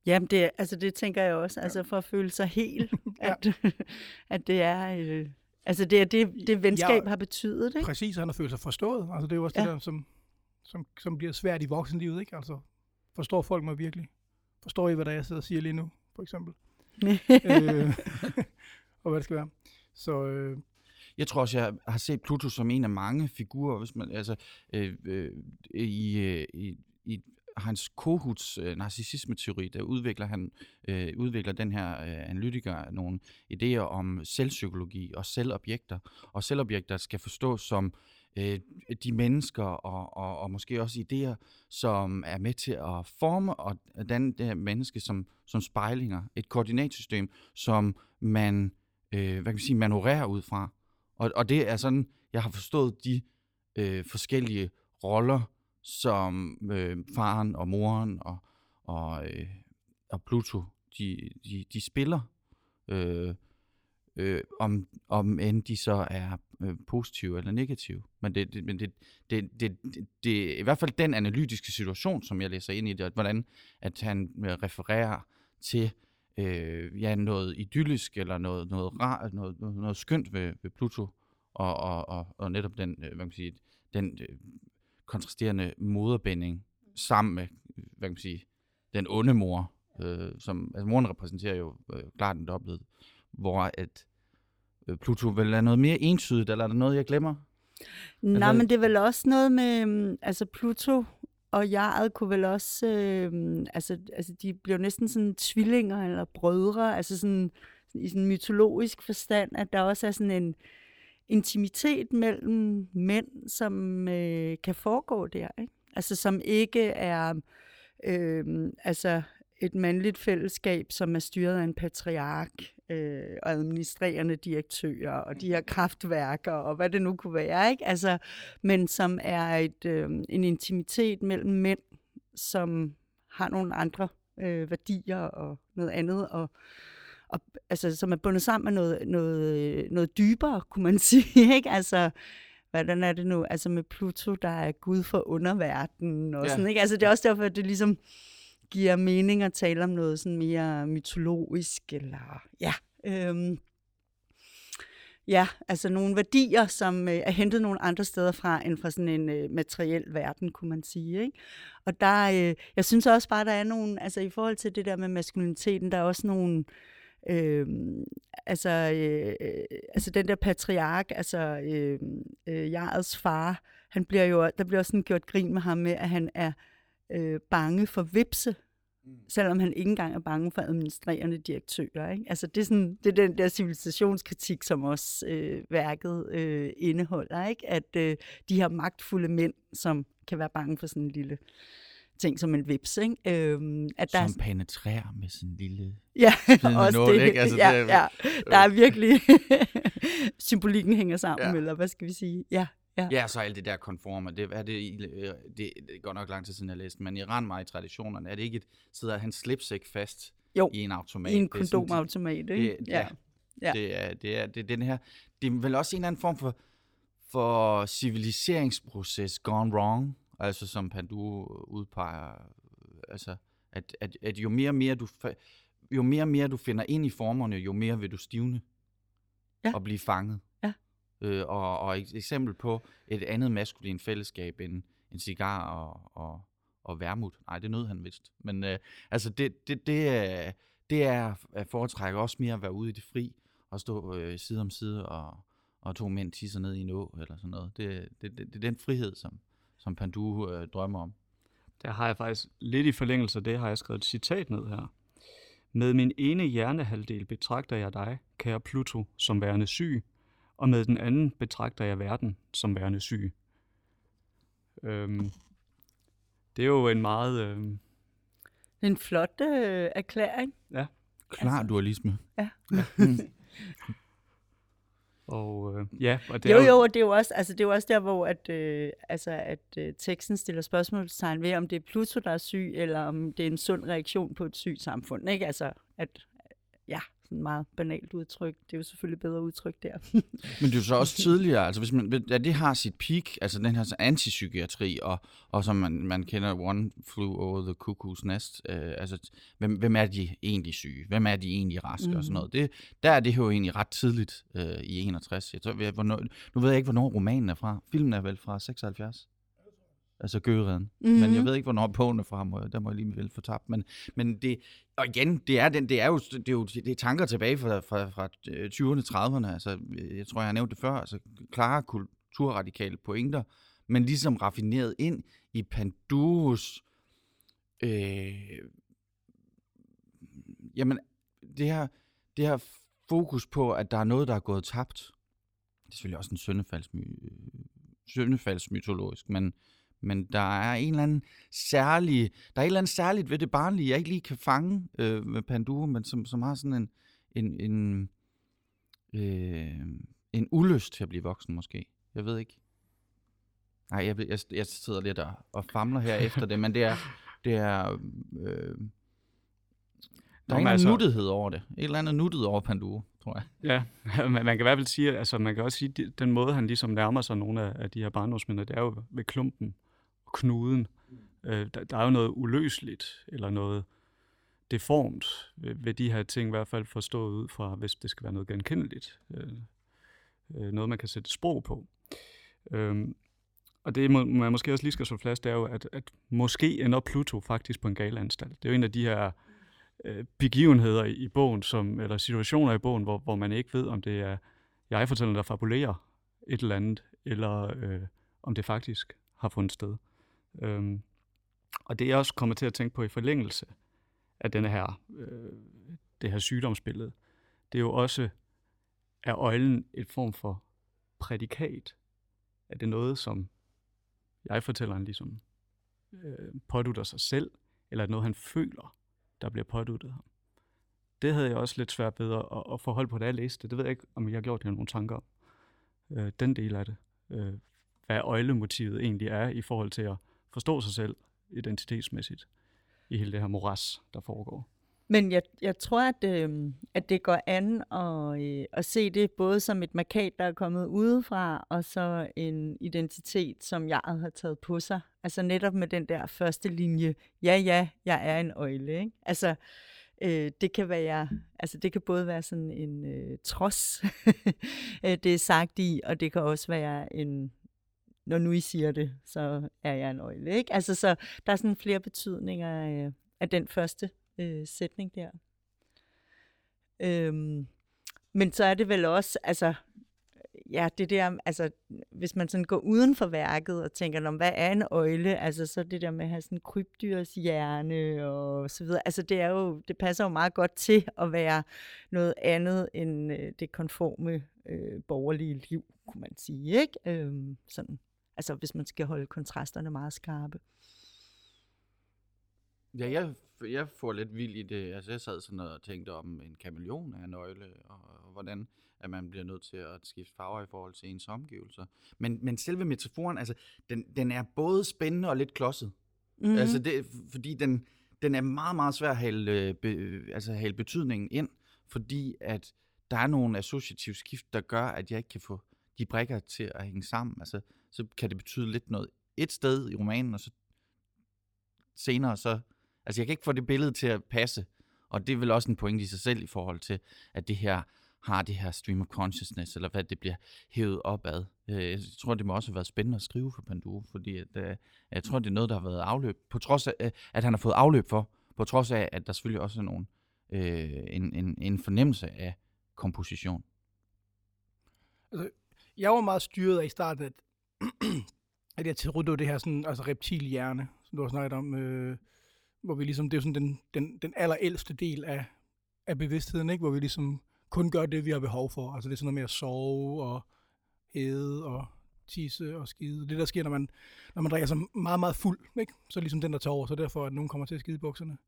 Jamen, det, altså, det tænker jeg også, altså for at føle sig helt, *laughs* Ja. at, at det er, øh, altså det er det, det venskab Ja. har betydet, ikke? Præcis, han har følt sig forstået. Altså, det er jo også ja. Ja. det der, som, som, som bliver svært i voksenlivet, ikke? Altså, forstår folk mig virkelig? Forstår I, hvad der er, jeg sidder og siger lige nu, for eksempel? *laughs* øh, og hvad det skal være. Så øh, Jeg tror også, jeg har set Pluto som en af mange figurer, hvis man, altså, øh, øh, i, øh, i, i hans Kohuts øh, narcissisme-teori, der udvikler han øh, udvikler den her øh, analytiker nogle idéer om selvpsykologi og selvobjekter. Og selvobjekter skal forstås som øh, de mennesker og, og, og måske også idéer, som er med til at forme og danne det her menneske som, som spejlinger. Et koordinatsystem, som man øh, hvad kan man sige, manøvrere ud fra. Og, og det er sådan, jeg har forstået de øh, forskellige roller, som øh, faren og moren og, og, øh, og Pluto, de, de, de spiller. Øh, øh, om, om end de så er øh, positive eller negative. Men det, det, men det, det, det, det, det er i hvert fald den analytiske situation, som jeg læser ind i det, at hvordan at han øh, refererer til øh, ja, noget idyllisk eller noget, noget, rar, noget, noget, noget skønt ved, ved Pluto, og, og, og, og netop den, øh, hvad kan man sige, den øh, kontrasterende moderbinding sammen med, hvad kan man sige, den onde mor, øh, som, altså moren repræsenterer jo øh, klart den dobbelte, hvor at øh, Pluto vel er noget mere entydigt, eller er der noget, jeg glemmer? Nej, Altså- men det er vel også noget med, øhm, altså Pluto og Jaret kunne vel også, øh, altså, altså de bliver næsten sådan tvillinger eller brødre, altså sådan i sådan mytologisk forstand, at der også er sådan en intimitet mellem mænd, som øh, kan foregå der, ikke? Altså som ikke er, øh, altså et mandligt fællesskab, som er styret af en patriark øh, og administrerende direktører og de her kraftværker og hvad det nu kunne være, ikke? Altså, men som er et, øh, en intimitet mellem mænd, som har nogle andre øh, værdier og noget andet, og, og altså, som er bundet sammen med noget, noget, noget dybere, kunne man *laughs* sige, ikke? Altså, hvordan er det nu? Altså med Pluto, der er Gud for underverdenen og ja. sådan, ikke? Altså det er også derfor, at det ligesom giver mening at tale om noget sådan mere mytologisk, eller ja, øhm, ja, altså nogle værdier, som øh, er hentet nogle andre steder fra, end fra sådan en øh, materiel verden, kunne man sige, ikke? Og der, øh, jeg synes også bare, der er nogle, altså i forhold til det der med maskuliniteten, der er også nogle, øh, altså, øh, altså den der patriark, altså øhm, øh, øh, Jarets far, han bliver jo, der bliver også sådan gjort grin med ham med, at han er øh, bange for vipse, selvom han ikke engang er bange for administrerende direktører. Ikke? Altså det er, sådan, det er den der civilisationskritik, som også øh, værket øh, indeholder, ikke? at øh, de her magtfulde mænd, som kan være bange for sådan en lille ting som en vips, ikke? Øhm, at der er, Som penetrerer med sin lille... *laughs* Ja, også nål, det. ikke? Altså, ja, det er- ja. Der er virkelig... *laughs* symbolikken hænger sammen, ja. eller hvad skal vi sige? Ja, ja. Ja, så alt det der konformer, det, er det, i- øh, det, det går nok lang tid siden, jeg læste, men i Ranmai-traditionerne, er det ikke et, sidder han slipsæk fast Jo, i en automat? I en kondomautomat, ikke? det, ja, Ja. Det, er, det, er, det er den her, det er vel også en eller anden form for, for civiliseringsproces gone wrong, altså som Pandu udpeger, altså at, at, at jo mere og mere du jo mere og mere du finder ind i formerne, jo mere vil du stivne Ja. og blive fanget. Øh, og, og et eksempel på et andet maskulin fællesskab end en cigar og, og, og værmut. Nej, det nød han vist. Men øh, altså, det, det, det, er, det er at foretrække også mere at være ude i det fri og stå øh, side om side og, og to mænd tisser ned i en å eller sådan noget. Det, det, det, det er den frihed, som, som Pandu øh, drømmer om. Der har jeg faktisk lidt i forlængelse af det, har jeg skrevet et citat ned her. Med min ene hjernehalvdel betragter jeg dig, kære Pluto, som værende syg, og med den anden betragter jeg verden som værende syg. Øhm, det er jo en meget... Øhm, Det er en flot øh, erklæring. Klar Altså- dualisme. Ja. *laughs* Mm. Og øh, ja, og det Jo, er jo, og det er jo også, altså, det er jo også der, hvor at, øh, altså, at øh, teksten stiller spørgsmålstegn ved, om det er Pluto, der er syg, eller om det er en sund reaktion på et sygt samfund. Ikke? Altså, at, ja, sådan meget banalt udtryk. Det er jo selvfølgelig bedre udtryk der. *laughs* Men det er jo så også *laughs* tidligere, altså hvis man, ja, det har sit peak, altså den her antipsykiatri, og, og som man, man kender One Flew Over the Cuckoo's Nest, øh, altså hvem, hvem er de egentlig syge? Hvem er de egentlig raske mm. og sådan noget? Det, der er det jo egentlig ret tidligt øh, i 61. Jeg tror, jeg, hvornår, nu ved jeg ikke, hvornår romanen er fra. Filmen er vel fra 76? Altså Gøgereden. Mm-hmm. Men jeg ved ikke, hvornår bogen er fra, må, der må jeg lige vel få tabt. Men, men det, og igen, det er, den, det er jo, det er jo det er tanker tilbage fra, fra, fra 20'erne, 30'erne. Altså, jeg tror, jeg har nævnt det før. Altså, klare kulturradikale pointer, men ligesom raffineret ind i Panduros øh, jamen, det her, det her fokus på, at der er noget, der er gået tabt. Det er selvfølgelig også en søndefaldsmy, søndefaldsmytologisk, men, men der er en eller anden særlig, der er et eller andet særligt ved det barnlige, jeg ikke lige kan fange øh, med Panduro, men som, som har sådan en, en, en, øh, en ulyst til at blive voksen måske. Jeg ved ikke. Nej, jeg, jeg, jeg sidder lidt og, og famler her efter det, men det er, det er øh, der er en altså, nuttighed over det. Et eller andet nuttet over Panduro, tror jeg. Ja, *laughs* man, man kan i hvert fald sige, altså man kan også sige, den måde, han ligesom nærmer sig nogle af, af de her barndomsminder, det er jo ved klumpen og knuden. Øh, der, der er jo noget uløseligt, eller noget deformt ved, ved de her ting, i hvert fald forstået ud fra, hvis det skal være noget genkendeligt. Øh, øh, noget, man kan sætte sprog på. Øh, og det, man måske også lige skal slå fast, det er jo, at, at måske ender Pluto faktisk på en galanstalt. Det er jo en af de her øh, begivenheder i, i bogen, som, eller situationer i bogen, hvor, hvor man ikke ved, om det er jeg fortæller, der fabulerer et eller andet, eller øh, om det faktisk har fundet sted. Øhm, og det jeg også kommer til at tænke på i forlængelse af denne her, øh, det her sygdomsbillede, det er jo også, er øjlen et form for prædikat? Er det noget, som jeg fortæller ligesom øh, pådutter sig selv, eller er det noget, han føler? der bliver påduttet ham. Det havde jeg også lidt svært ved at, at forholde på, da jeg læste det. Det ved jeg ikke, om jeg har gjort det nogle tanker om. Øh, den del af det. Øh, hvad øjlemotivet egentlig er i forhold til at forstå sig selv identitetsmæssigt i hele det her moras, der foregår. Men jeg, jeg tror, at, øh, at det går an at, øh, at se det både som et markat, der er kommet udefra, og så en identitet, som jeg har taget på sig. Altså netop med den der første linje, ja, ja, jeg er en øjle. Ikke? Altså, øh, det kan være, altså det kan både være sådan en øh, trods, *laughs* øh, det er sagt i, og det kan også være en, når nu I siger det, så er jeg en øjle. Ikke? Altså, så der er sådan flere betydninger af, af den første øh, sætning der. Øhm, men så er det vel også, altså, ja, det der, altså, hvis man sådan går uden for værket og tænker, om hvad er en øjle, altså så det der med at have sådan krybdyrs hjerne og så videre, altså det er jo, det passer jo meget godt til at være noget andet end øh, det konforme øh, borgerlige liv, kunne man sige, ikke? Øhm, sådan, altså hvis man skal holde kontrasterne meget skarpe. Ja, jeg, jeg får lidt vild i det. Altså, jeg sad sådan og tænkte om en kameleon af en nøgle, og, og hvordan at man bliver nødt til at skifte farver i forhold til ens omgivelser. Men, men selve metaforen, altså, den, den er både spændende og lidt klodset. Mm-hmm. Altså, det, fordi den, den er meget, meget svær at hale, be, altså, hale betydningen ind, fordi at der er nogle associative skift, der gør, at jeg ikke kan få de brækker til at hænge sammen. Altså, så kan det betyde lidt noget et sted i romanen, og så senere så Altså, jeg kan ikke få det billede til at passe. Og det er vel også en pointe i sig selv i forhold til, at det her har det her stream of consciousness, eller hvad det bliver hævet op ad. Øh, jeg tror, det må også have været spændende at skrive for Panduro, fordi at, øh, jeg tror, det er noget, der har været afløb, på trods af, øh, at han har fået afløb for, på trods af, at der selvfølgelig også er nogen, øh, en, en, en fornemmelse af komposition. Altså, jeg var meget styret af i starten, at, *clears throat* at jeg tilrydde det her sådan, altså reptilhjerne, som du har snakket om, øh, hvor vi ligesom, det er sådan den, den, den allerældste del af, af bevidstheden, ikke? hvor vi ligesom kun gør det, vi har behov for. Altså det er sådan noget med at sove og æde og tisse og skide. Det der sker, når man, når man drikker sig meget, meget fuld, ikke? så er ligesom den, der tager over, så derfor, at nogen kommer til at skide i bukserne.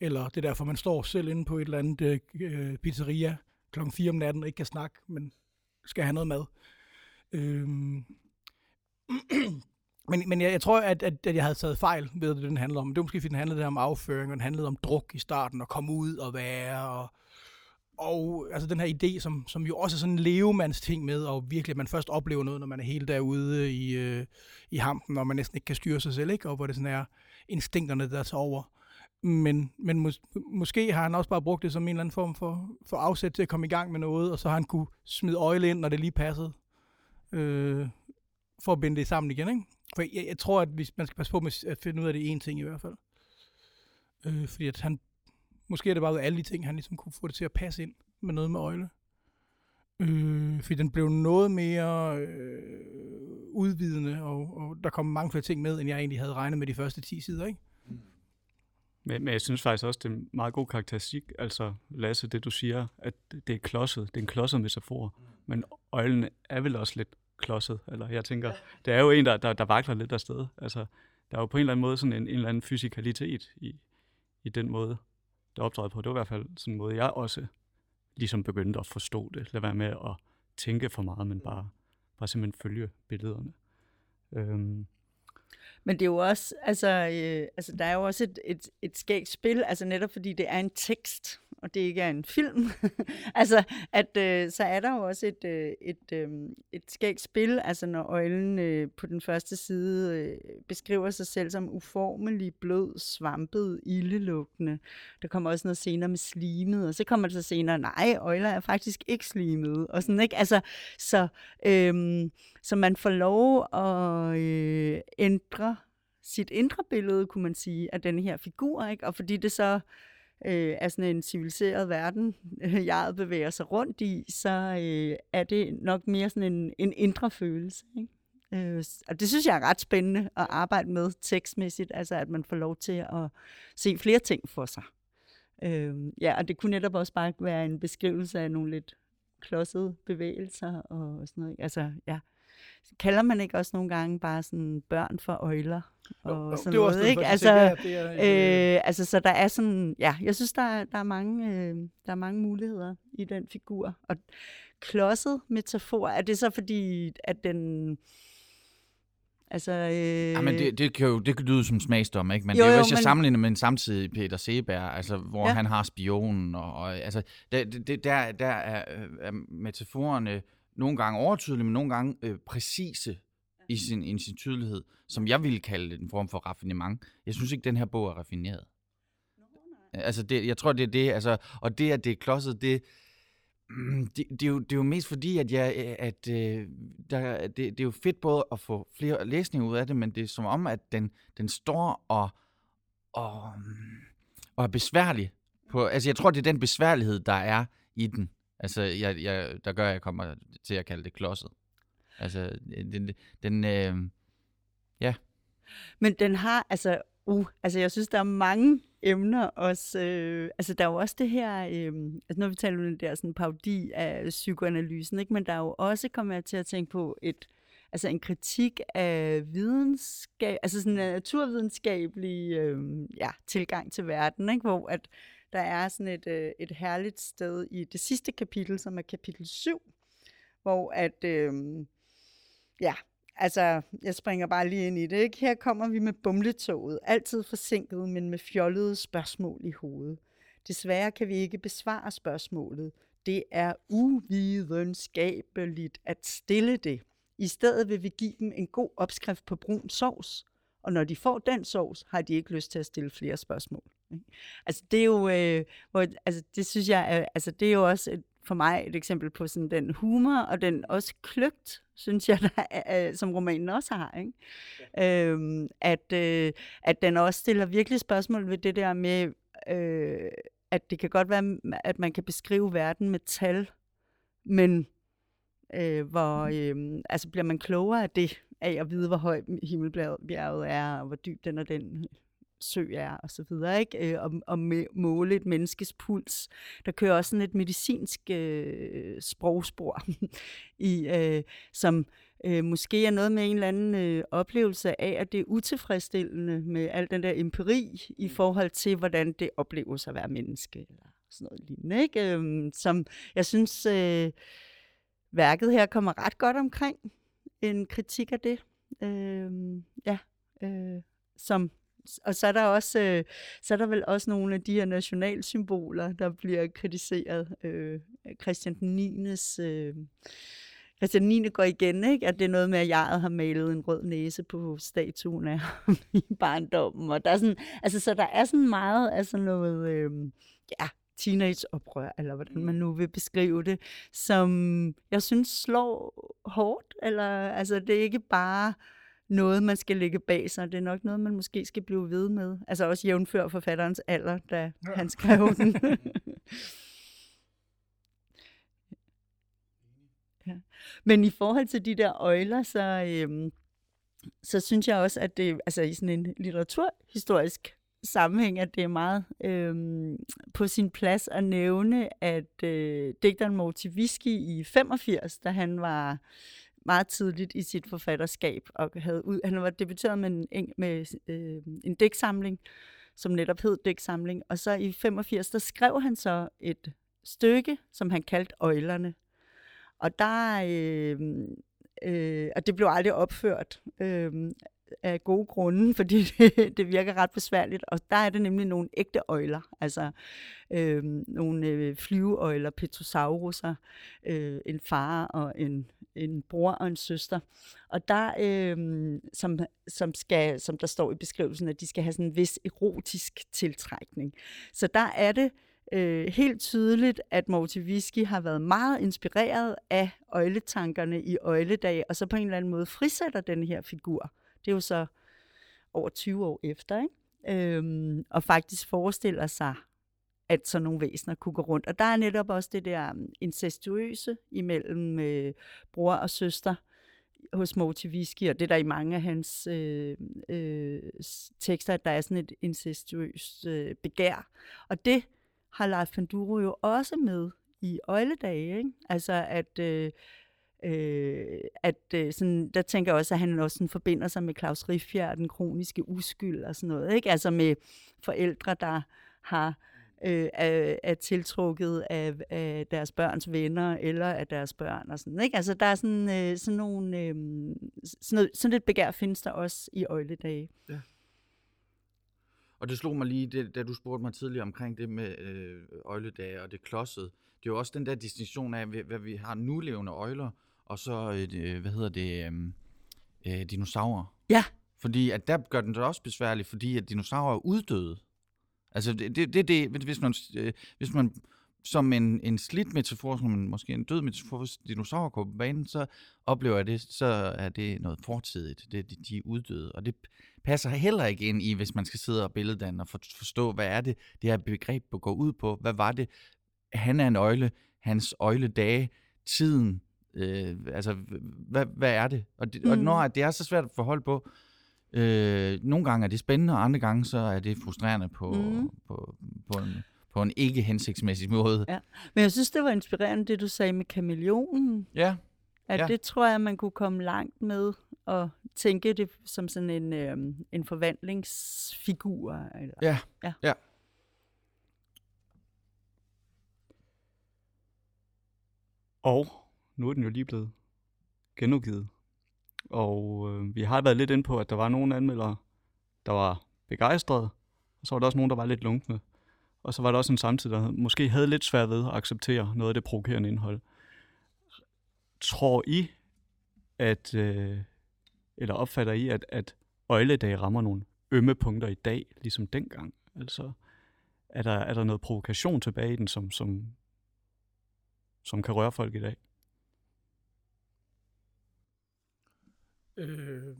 Eller det er derfor, man står selv inde på et eller andet øh, pizzeria klokken 4 om natten og ikke kan snakke, men skal have noget mad. Øhm. *clears throat* men, men jeg, jeg tror, at, at, at jeg havde taget fejl ved, det den handlede om. Det var måske, fordi den handlede om afføring, og den handlede om druk i starten, og komme ud og være, og, og altså den her idé, som, som jo også er sådan en levemands ting med, og virkelig, at man først oplever noget, når man er helt derude i, øh, i hampen, og man næsten ikke kan styre sig selv, ikke? og hvor det sådan er instinkterne, der tager over. Men, men mås- måske har han også bare brugt det som en eller anden form for, for afsæt til at komme i gang med noget, og så har han kunne smide øjle ind, når det lige passede, øh, for at binde det sammen igen. Ikke? For jeg, jeg tror, at hvis man skal passe på med at finde ud af det ene ting i hvert fald. Øh, fordi at han, måske er det bare ud af alle de ting, han ligesom kunne få det til at passe ind med noget med øjle. Øh, fordi den blev noget mere øh, udvidende, og, og der kom mange flere ting med, end jeg egentlig havde regnet med de første 10 sider. Ikke? Men, men jeg synes faktisk også, det er en meget god karakteristik. Altså, Lasse, det du siger, at det er klodset. Det er en klodset metafor. Men øjlen er vel også lidt klodset. Eller jeg tænker, det er jo en, der, der, der vakler lidt afsted. Altså, der er jo på en eller anden måde sådan en, en eller anden fysikalitet i, i den måde, der optræder på. Det var i hvert fald sådan en måde, jeg også ligesom begyndte at forstå det. Lad være med at tænke for meget, men bare, bare simpelthen følge billederne. Øhm, Men det er jo også, altså, øh, altså der er jo også et, et, et skægt spil, altså netop fordi det er en tekst, og det ikke er en film. *laughs* altså, at øh, så er der jo også et, øh, et, øh, et skægt spil, altså når øjlen øh, på den første side øh, beskriver sig selv som uformelig, blød, svampet, ildelugtende. Der kommer også noget senere med slimet, og så kommer det så senere, nej, øjler er faktisk ikke slimet, og sådan, ikke? Altså, så, øh, så man får lov at øh, ændre sit indre billede, kunne man sige, af den her figur, ikke? Og fordi det så øh, er sådan en civiliseret verden, *laughs* øh, jeg bevæger sig rundt i, så øh, er det nok mere sådan en, en indre følelse. Ikke? Øh, og det synes jeg er ret spændende at arbejde med tekstmæssigt, altså at man får lov til at se flere ting for sig. Øh, ja, og det kunne netop også bare være en beskrivelse af nogle lidt klodsede bevægelser og sådan noget. Altså, ja. Kalder man ikke også nogle gange bare sådan børn for øjler? Og Jo, sådan det noget, også ikke? Altså, ja, det er, Øh, altså, så der er sådan, ja, jeg synes, der er, der er, mange, øh, der er mange muligheder i den figur. Og klodset metafor, er det så fordi, at den, altså... Øh, Ja, men det, det, kan jo det kan lyde som smagsdom, ikke? Men Jo, jo, det er jo, jo, hvis jeg men- sammenligner med en samtidig Peter Seberg, altså, hvor Ja. han har spionen, og, og altså, der, det, der, der er, øh, er metaforerne nogle gange overtydelige, men nogle gange øh, præcise i sin, i sin tydelighed, som jeg ville kalde en form for raffinement. Jeg synes ikke, den her bog er raffineret. Altså, det, jeg tror, det er det, altså, og det, at det er klodset, det, mm, det, det, er jo, det er jo mest fordi, at, jeg, øh, at øh, der, det, det er jo fedt både at få flere læsninger ud af det, men det er som om, at den, den står og, og, og er besværlig. På, altså, jeg tror, det er den besværlighed, der er i den, altså, jeg, jeg, der gør, at jeg kommer til at kalde det klodset. Altså, den, den øh, Men den har, altså, uh, altså jeg synes, der er mange emner også. Øh, altså der er jo også det her, øh, altså når vi taler om den der sådan parodi af psykoanalysen, ikke? men der er jo også, kommer jeg til at tænke på, et, altså en kritik af videnskab, altså sådan en naturvidenskabelig øh, ja, tilgang til verden, ikke? hvor at der er sådan et, øh, et herligt sted i det sidste kapitel, som er kapitel 7, hvor at, øh, ja, Altså, jeg springer bare lige ind i det. Ikke? Her kommer vi med bumletoget, altid forsinket, men med fjollede spørgsmål i hovedet. Desværre kan vi ikke besvare spørgsmålet. Det er uvidenskabeligt at stille det. I stedet vil vi give dem en god opskrift på brun sovs. Og når de får den sovs, har de ikke lyst til at stille flere spørgsmål ikke? Altså, det er jo, øh, hvor, altså, det synes jeg, er, altså, det er jo også et, for mig et eksempel på sådan den humor, og den også kløgt, synes jeg, *laughs* der er, som romanen også har. Ikke? Ja. Øhm, at, øh, at den også stiller virkelig spørgsmål ved det der med, øh, at det kan godt være, at man kan beskrive verden med tal, men øh, hvor, øh, altså bliver man klogere af det, af at vide, hvor højt himmelbjerget er, og hvor dyb den og den sø er, og så videre, ikke? Øh, og, og måle et menneskes puls. Der kører også sådan et medicinsk øh, sprogspor, *laughs* i, øh, som øh, måske er noget med en eller anden øh, oplevelse af, at det er utilfredsstillende med al den der empiri i forhold til, hvordan det opleves at være menneske, eller sådan noget lignende, ikke? Øh, som jeg synes... Øh, værket her kommer ret godt omkring en kritik af det. Øh, ja, øh, som og så er der også øh, så er der vel også nogle af de her nationalsymboler, der bliver kritiseret. Øh, Christian den 9's øh, Christian 9. går igen, ikke? at det er noget med, at jeg har malet en rød næse på statuen af ham *laughs* i barndommen. Og der er sådan, altså, så der er sådan meget af sådan noget, øh, ja, teenageoprør, eller hvordan man nu vil beskrive det, som jeg synes slår hårdt. Eller, altså, det er ikke bare noget, man skal lægge bag sig. Det er nok noget, man måske skal blive ved med. Altså også jævnfør forfatterens alder, da ja. han skrev den. *laughs* ja. Men i forhold til de der øjler, så, øhm, så synes jeg også, at det altså i sådan en litteraturhistorisk sammenhæng, at det er meget øhm, på sin plads at nævne, at øh, digteren Motiviski i 85, da han var meget tidligt i sit forfatterskab, og havde ud, han var debuteret med en, med, øh, en digtsamling, som netop hed digtsamling, og så i 85, der skrev han så et stykke, som han kaldte Øjlerne. Og der, øh, øh, og det blev aldrig opført øh, af gode grunde, *laughs* fordi det, det virker ret besværligt. Og der er det nemlig nogle ægte øjler, altså øh, nogle øh, flyveøjler, petrosauruser, øh, en far og en en bror og en søster. Og der, øh, som, som, skal, som der står i beskrivelsen, at de skal have sådan en vis erotisk tiltrækning. Så der er det øh, helt tydeligt, at Motiviski har været meget inspireret af øjletankerne i øjledag, og så på en eller anden måde frisætter den her figur. Det er jo så over 20 år efter, ikke? Øhm, og faktisk forestiller sig at sådan nogle væsener kunne gå rundt. Og der er netop også det der mm, incestuøse imellem øh, bror og søster hos Motiviski, og det der i mange af hans øh, øh, tekster, at der er sådan et incestuøst øh, begær. Og det har Leif Panduro jo også med i Øjledage, ikke? Altså at... Øh, Øh, at øh, sådan, der tænker jeg også, at han også sådan forbinder sig med Claus Riffjær, den kroniske uskyld og sådan noget. Ikke? Altså med forældre, der har øh, er, er tiltrukket af, af deres børns venner eller af deres børn og sådan, ikke? Altså der er sådan, øh, sådan nogle øh, sådan, noget, sådan et begær findes der også i øjledage. Ja. Og det slog mig lige, det, da du spurgte mig tidligere omkring det med øh, øjledage og det klodsede. Det er jo også den der distinktion af, hvad vi har nulevende øjler, og så, øh, hvad hedder det, øh, øh, dinosaurer. Ja. Fordi at der gør den det også besværligt, fordi at dinosaurer er uddøde. Altså, det, det, det, det hvis, man, øh, hvis man som en, en slidt metafor, som en, måske en død metafor, hvis dinosaurer går på banen, så oplever jeg det, så er det noget fortidigt. Det, de, de er uddøde, og det passer heller ikke ind i, hvis man skal sidde og billeddanne og for, forstå, hvad er det, det her begreb går ud på. Hvad var det? Han er en øjle, hans øjledage, tiden, øh, altså, hvad, hvad er det? Og, det, mm. og når det er så svært at forholde på, Øh, nogle gange er det spændende, og andre gange så er det frustrerende på, mm. på, på, en, på en ikke hensigtsmæssig måde. Ja. Men jeg synes, det var inspirerende, det du sagde med kameleonen. Ja. At ja. det tror jeg, man kunne komme langt med at tænke det som sådan en, øh, en forvandlingsfigur. Eller, ja. ja. ja. Og nu er den jo lige blevet genudgivet og øh, vi har været lidt ind på, at der var nogle anmeldere, der var begejstrede, og så var der også nogen, der var lidt lunkne. Og så var der også en samtid, der måske havde lidt svært ved at acceptere noget af det provokerende indhold. Tror I, at, øh, eller opfatter I, at, at øjledag rammer nogle ømme punkter i dag, ligesom dengang? Altså, er der, er der noget provokation tilbage i den, som, som, som kan røre folk i dag? Øh,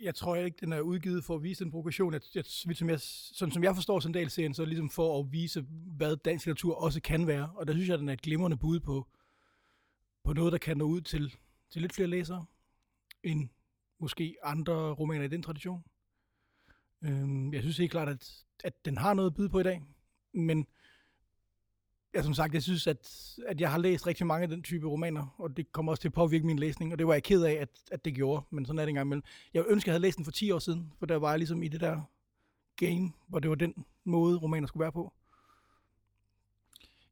jeg tror ikke, den er udgivet for at vise den provokation. Jeg, jeg, som jeg, sådan som jeg forstår Sandal-serien, så er det ligesom for at vise, hvad dansk litteratur også kan være. Og der synes jeg, at den er et glimrende bud på, på noget, der kan nå ud til, til lidt flere læsere, end måske andre romaner i den tradition. Øh, jeg synes helt klart, at, at den har noget at byde på i dag. Men Ja, som sagt, jeg synes, at, at jeg har læst rigtig mange af den type romaner, og det kommer også til at påvirke min læsning, og det var jeg ked af, at, at det gjorde, men sådan er det engang imellem. Jeg ønsker, at jeg havde læst den for 10 år siden, for der var jeg ligesom i det der game, hvor det var den måde, romaner skulle være på.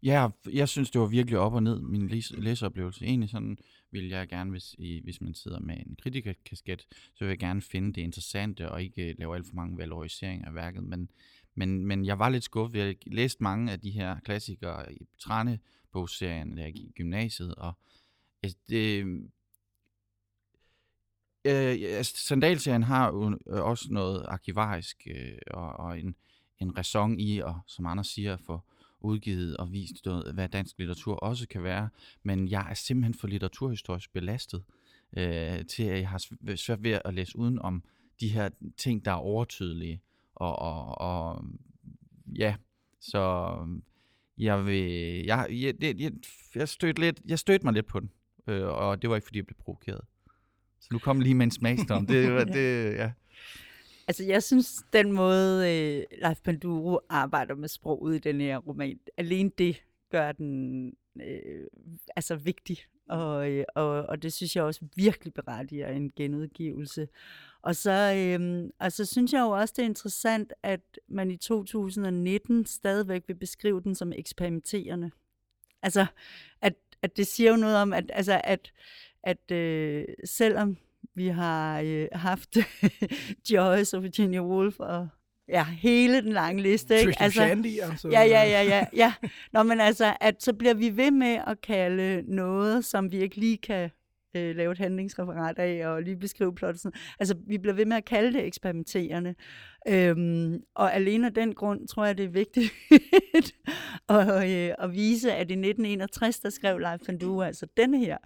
Ja, jeg synes, det var virkelig op og ned, min læs- læseoplevelse. Egentlig sådan vil jeg gerne, hvis, i, hvis man sidder med en kritikerkasket, så vil jeg gerne finde det interessante, og ikke lave alt for mange valoriseringer af værket. Men, men, men jeg var lidt skuffet. Jeg læste mange af de her klassikere i Trane-bogserien, da jeg gik i gymnasiet, og altså, det, øh, altså, Sandalserien har jo øh, også noget arkivarisk øh, og, og en, en ræson i, og som andre siger, at få udgivet og vist noget, hvad dansk litteratur også kan være. Men jeg er simpelthen for litteraturhistorisk belastet øh, til, at jeg har sv- svært ved at læse uden om de her ting, der er overtydelige. Og, og, og ja, så jeg vil, jeg, jeg, jeg, jeg, stødte lidt, jeg stødte mig lidt på den, øh, og det var ikke, fordi jeg blev provokeret. Så nu kom lige med en smagsdom. Det, *laughs* det, ja. Altså, jeg synes, den måde, øh, Leif Panduro arbejder med sproget i den her roman, alene det gør den øh, altså vigtig. Og, øh, og, og det synes jeg også virkelig berettiger en genudgivelse. Og så, øh, og så synes jeg jo også, det er interessant, at man i 2019 stadigvæk vil beskrive den som eksperimenterende. Altså, at, at det siger jo noget om, at, altså, at, at øh, selvom vi har øh, haft *laughs* Joyce og Virginia Woolf og ja, hele den lange liste. Ikke? Altså, Shandy, altså. Ja, ja, ja, ja, ja. Nå, men altså, at så bliver vi ved med at kalde noget, som vi ikke lige kan øh, lave et handlingsreferat af, og lige beskrive plottet. Sådan. Altså, vi bliver ved med at kalde det eksperimenterende. Øhm, og alene af den grund, tror jeg, det er vigtigt *laughs* at, øh, at vise, at i 1961, der skrev Leif Panduro altså denne her.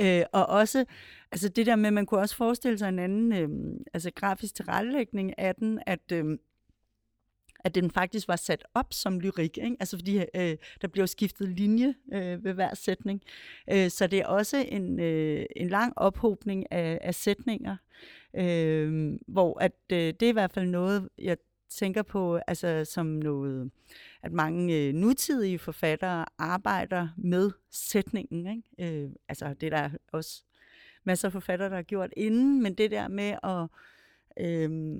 Øh, og også, altså det der med, man kunne også forestille sig en anden, øh, altså grafisk tilrettelægning af den, at... Øh, at den faktisk var sat op som lyrik, ikke? altså fordi øh, der blev skiftet linje øh, ved hver sætning. Øh, så det er også en, øh, en lang ophobning af, af sætninger, øh, hvor at øh, det er i hvert fald noget, jeg tænker på altså som noget, at mange øh, nutidige forfattere arbejder med sætningen. Ikke? Øh, altså det er der også masser af forfattere, der har gjort inden, men det der med at øh,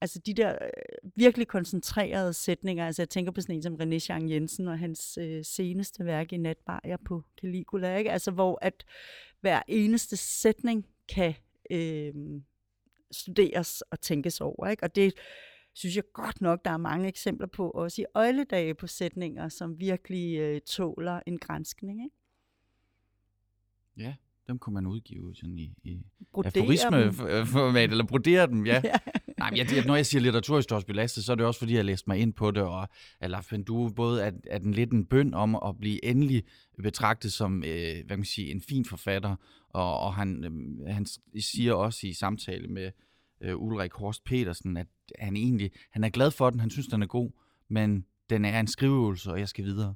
altså de der øh, virkelig koncentrerede sætninger, altså jeg tænker på sådan en som René Jean Jensen og hans øh, seneste værk i Natbajer på Caligula, ikke? altså hvor at hver eneste sætning kan øh, studeres og tænkes over, ikke? og det synes jeg godt nok, der er mange eksempler på, også i øjledage på sætninger, som virkelig øh, tåler en grænskning. Ikke? ja, dem kunne man udgive sådan i, i aforisme-format, eller brodere dem, ja. *laughs* Ja. Nej, men jeg, når jeg siger litteraturhistorisk belastet, så er det også, fordi jeg har læst mig ind på det, og at Panduro både er, er den lidt en bøn om at blive endelig betragtet som, øh, hvad kan man sige, en fin forfatter, og, og han, øh, han siger også i samtale med øh, Ulrik Horst Petersen, at han egentlig, han er glad for den, han synes, den er god, men den er en skriveøvelse, og jeg skal videre.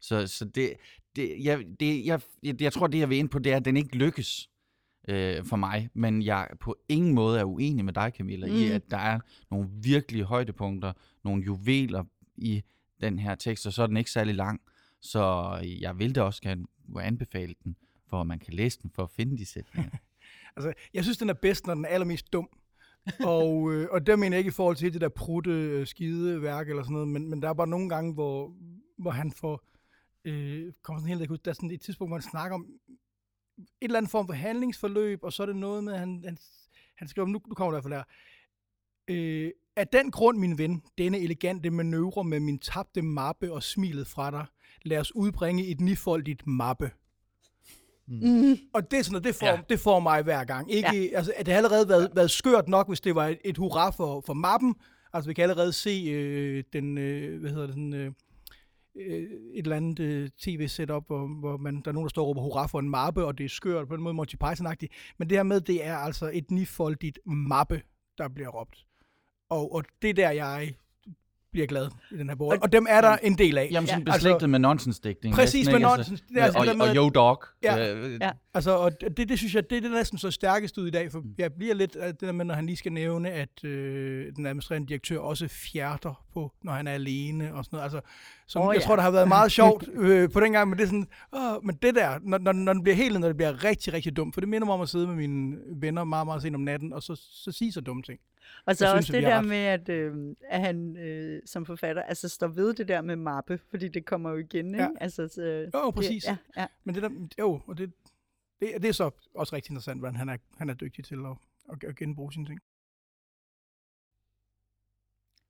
Så, så det, det, jeg, det, jeg, jeg, jeg tror, det jeg vil ind på, det er, at den ikke lykkes øh, for mig, men jeg på ingen måde er uenig med dig, Camilla, mm. i at der er nogle virkelige højdepunkter, nogle juveler i den her tekst, og så er den ikke særlig lang, så jeg vil da også gerne anbefale den, for at man kan læse den for at finde de sætninger. *laughs* Altså, jeg synes, den er bedst, når den er allermest dum. og, *laughs* øh, og der mener jeg ikke i forhold til det der prutte øh, skide værk eller sådan noget, men, men der er bare nogle gange, hvor, hvor han får, øh, kommer sådan helt ikke ud, der er sådan et tidspunkt, hvor han snakker om et eller andet form for handlingsforløb, og så er det noget med, at han, han, han skriver, nu, nu kommer der i hvert fald her, øh, af den grund, min ven, denne elegante manøvre med min tabte mappe og smilet fra dig, lad os udbringe et nifoldigt mappe. Mm. Og det er sådan noget, det får, Ja. ja. det får mig hver gang. Ikke, ja. altså, at det har allerede været, været skørt nok, hvis det var et, et hurra for, for mappen. Altså, vi kan allerede se øh, den, øh, hvad hedder det, sådan, øh, øh, Øh, et eller andet øh, tv-setup, hvor, hvor man, der er nogen, der står og råber hurra for en mappe, og det er skørt på en måde Monty Python-agtigt. Men det her med, det er altså et nifoldigt mappe, der bliver råbt. Og, og det er der, jeg bliver glad i den her bog. Og dem er der en del af. Jamen sådan Ja. beslægtet Altså- med nonsensdækning. Præcis, næsten, med nonsens. Det er altså og, og med- Yo Dog. Ja. Øh, Ja. Altså, og det, det synes jeg, det, det er næsten så stærkest ud i dag, for jeg bliver lidt af det der med, når han lige skal nævne, at øh, den administrerende direktør også fjerter på, når han er alene og sådan noget. Altså, som, Åh, oh, jeg ja. tror, der har været meget *laughs* sjovt øh, på den gang, men det er sådan, åh, men det der, når, når, når den bliver helt, når det bliver rigtig, rigtig dumt, for det minder mig om at sidde med mine venner meget, meget sent om natten, og så, så sige så dumme ting. Og så Jeg også synes, det der ret. med, at, øh, at han øh, som forfatter altså står ved det der med mappe, fordi det kommer jo igen, ikke? Ja. Altså, så, Jo, jo, præcis. Det, ja, ja. Men det der, jo, og det, det, det er så også rigtig interessant, hvordan han er, han er dygtig til at, at, at genbruge sine ting.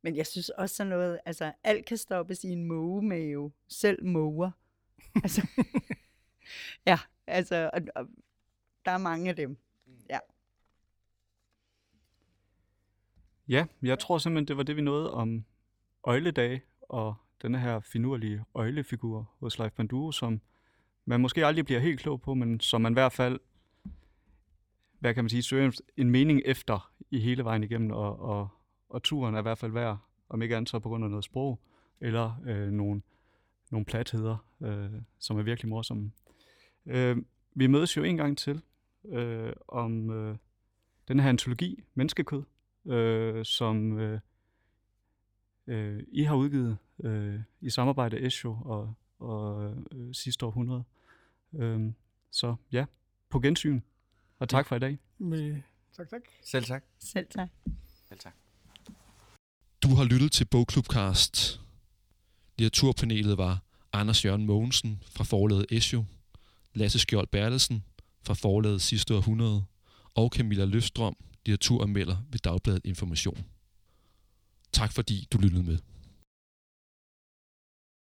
Men jeg synes også sådan noget, altså alt kan stoppes i en mågemave, selv måger. altså, *laughs* *laughs* ja, altså, og, og, der er mange af dem. Ja, jeg tror simpelthen, det var det, vi nåede om øjledage og denne her finurlige øjlefigur hos Leif Panduro, som man måske aldrig bliver helt klog på, men som man i hvert fald, hvad kan man sige, søger en mening efter i hele vejen igennem, og, og, og turen er i hvert fald værd, om ikke andet så på grund af noget sprog, eller øh, nogle, nogle platheder, øh, som er virkelig morsomme. Øh, vi mødes jo en gang til øh, om øh, den her antologi, Menneskekød, øh, som øh, øh, I har udgivet øh, i samarbejde Esho og, og øh, sidste århundrede. Øh, så ja, på gensyn, og tak for i dag. Med, tak, tak. Selv tak. Selv tak. Selv tak. Du har lyttet til Bogklubcast. Litteraturpanelet var Anders Jørgen Mogensen fra forlaget Esio, Lasse Skjold Bertelsen fra forlaget Sidste Århundrede og Camilla Løfstrøm, litteraturanmelder ved Dagbladet Information. Tak fordi du lyttede med.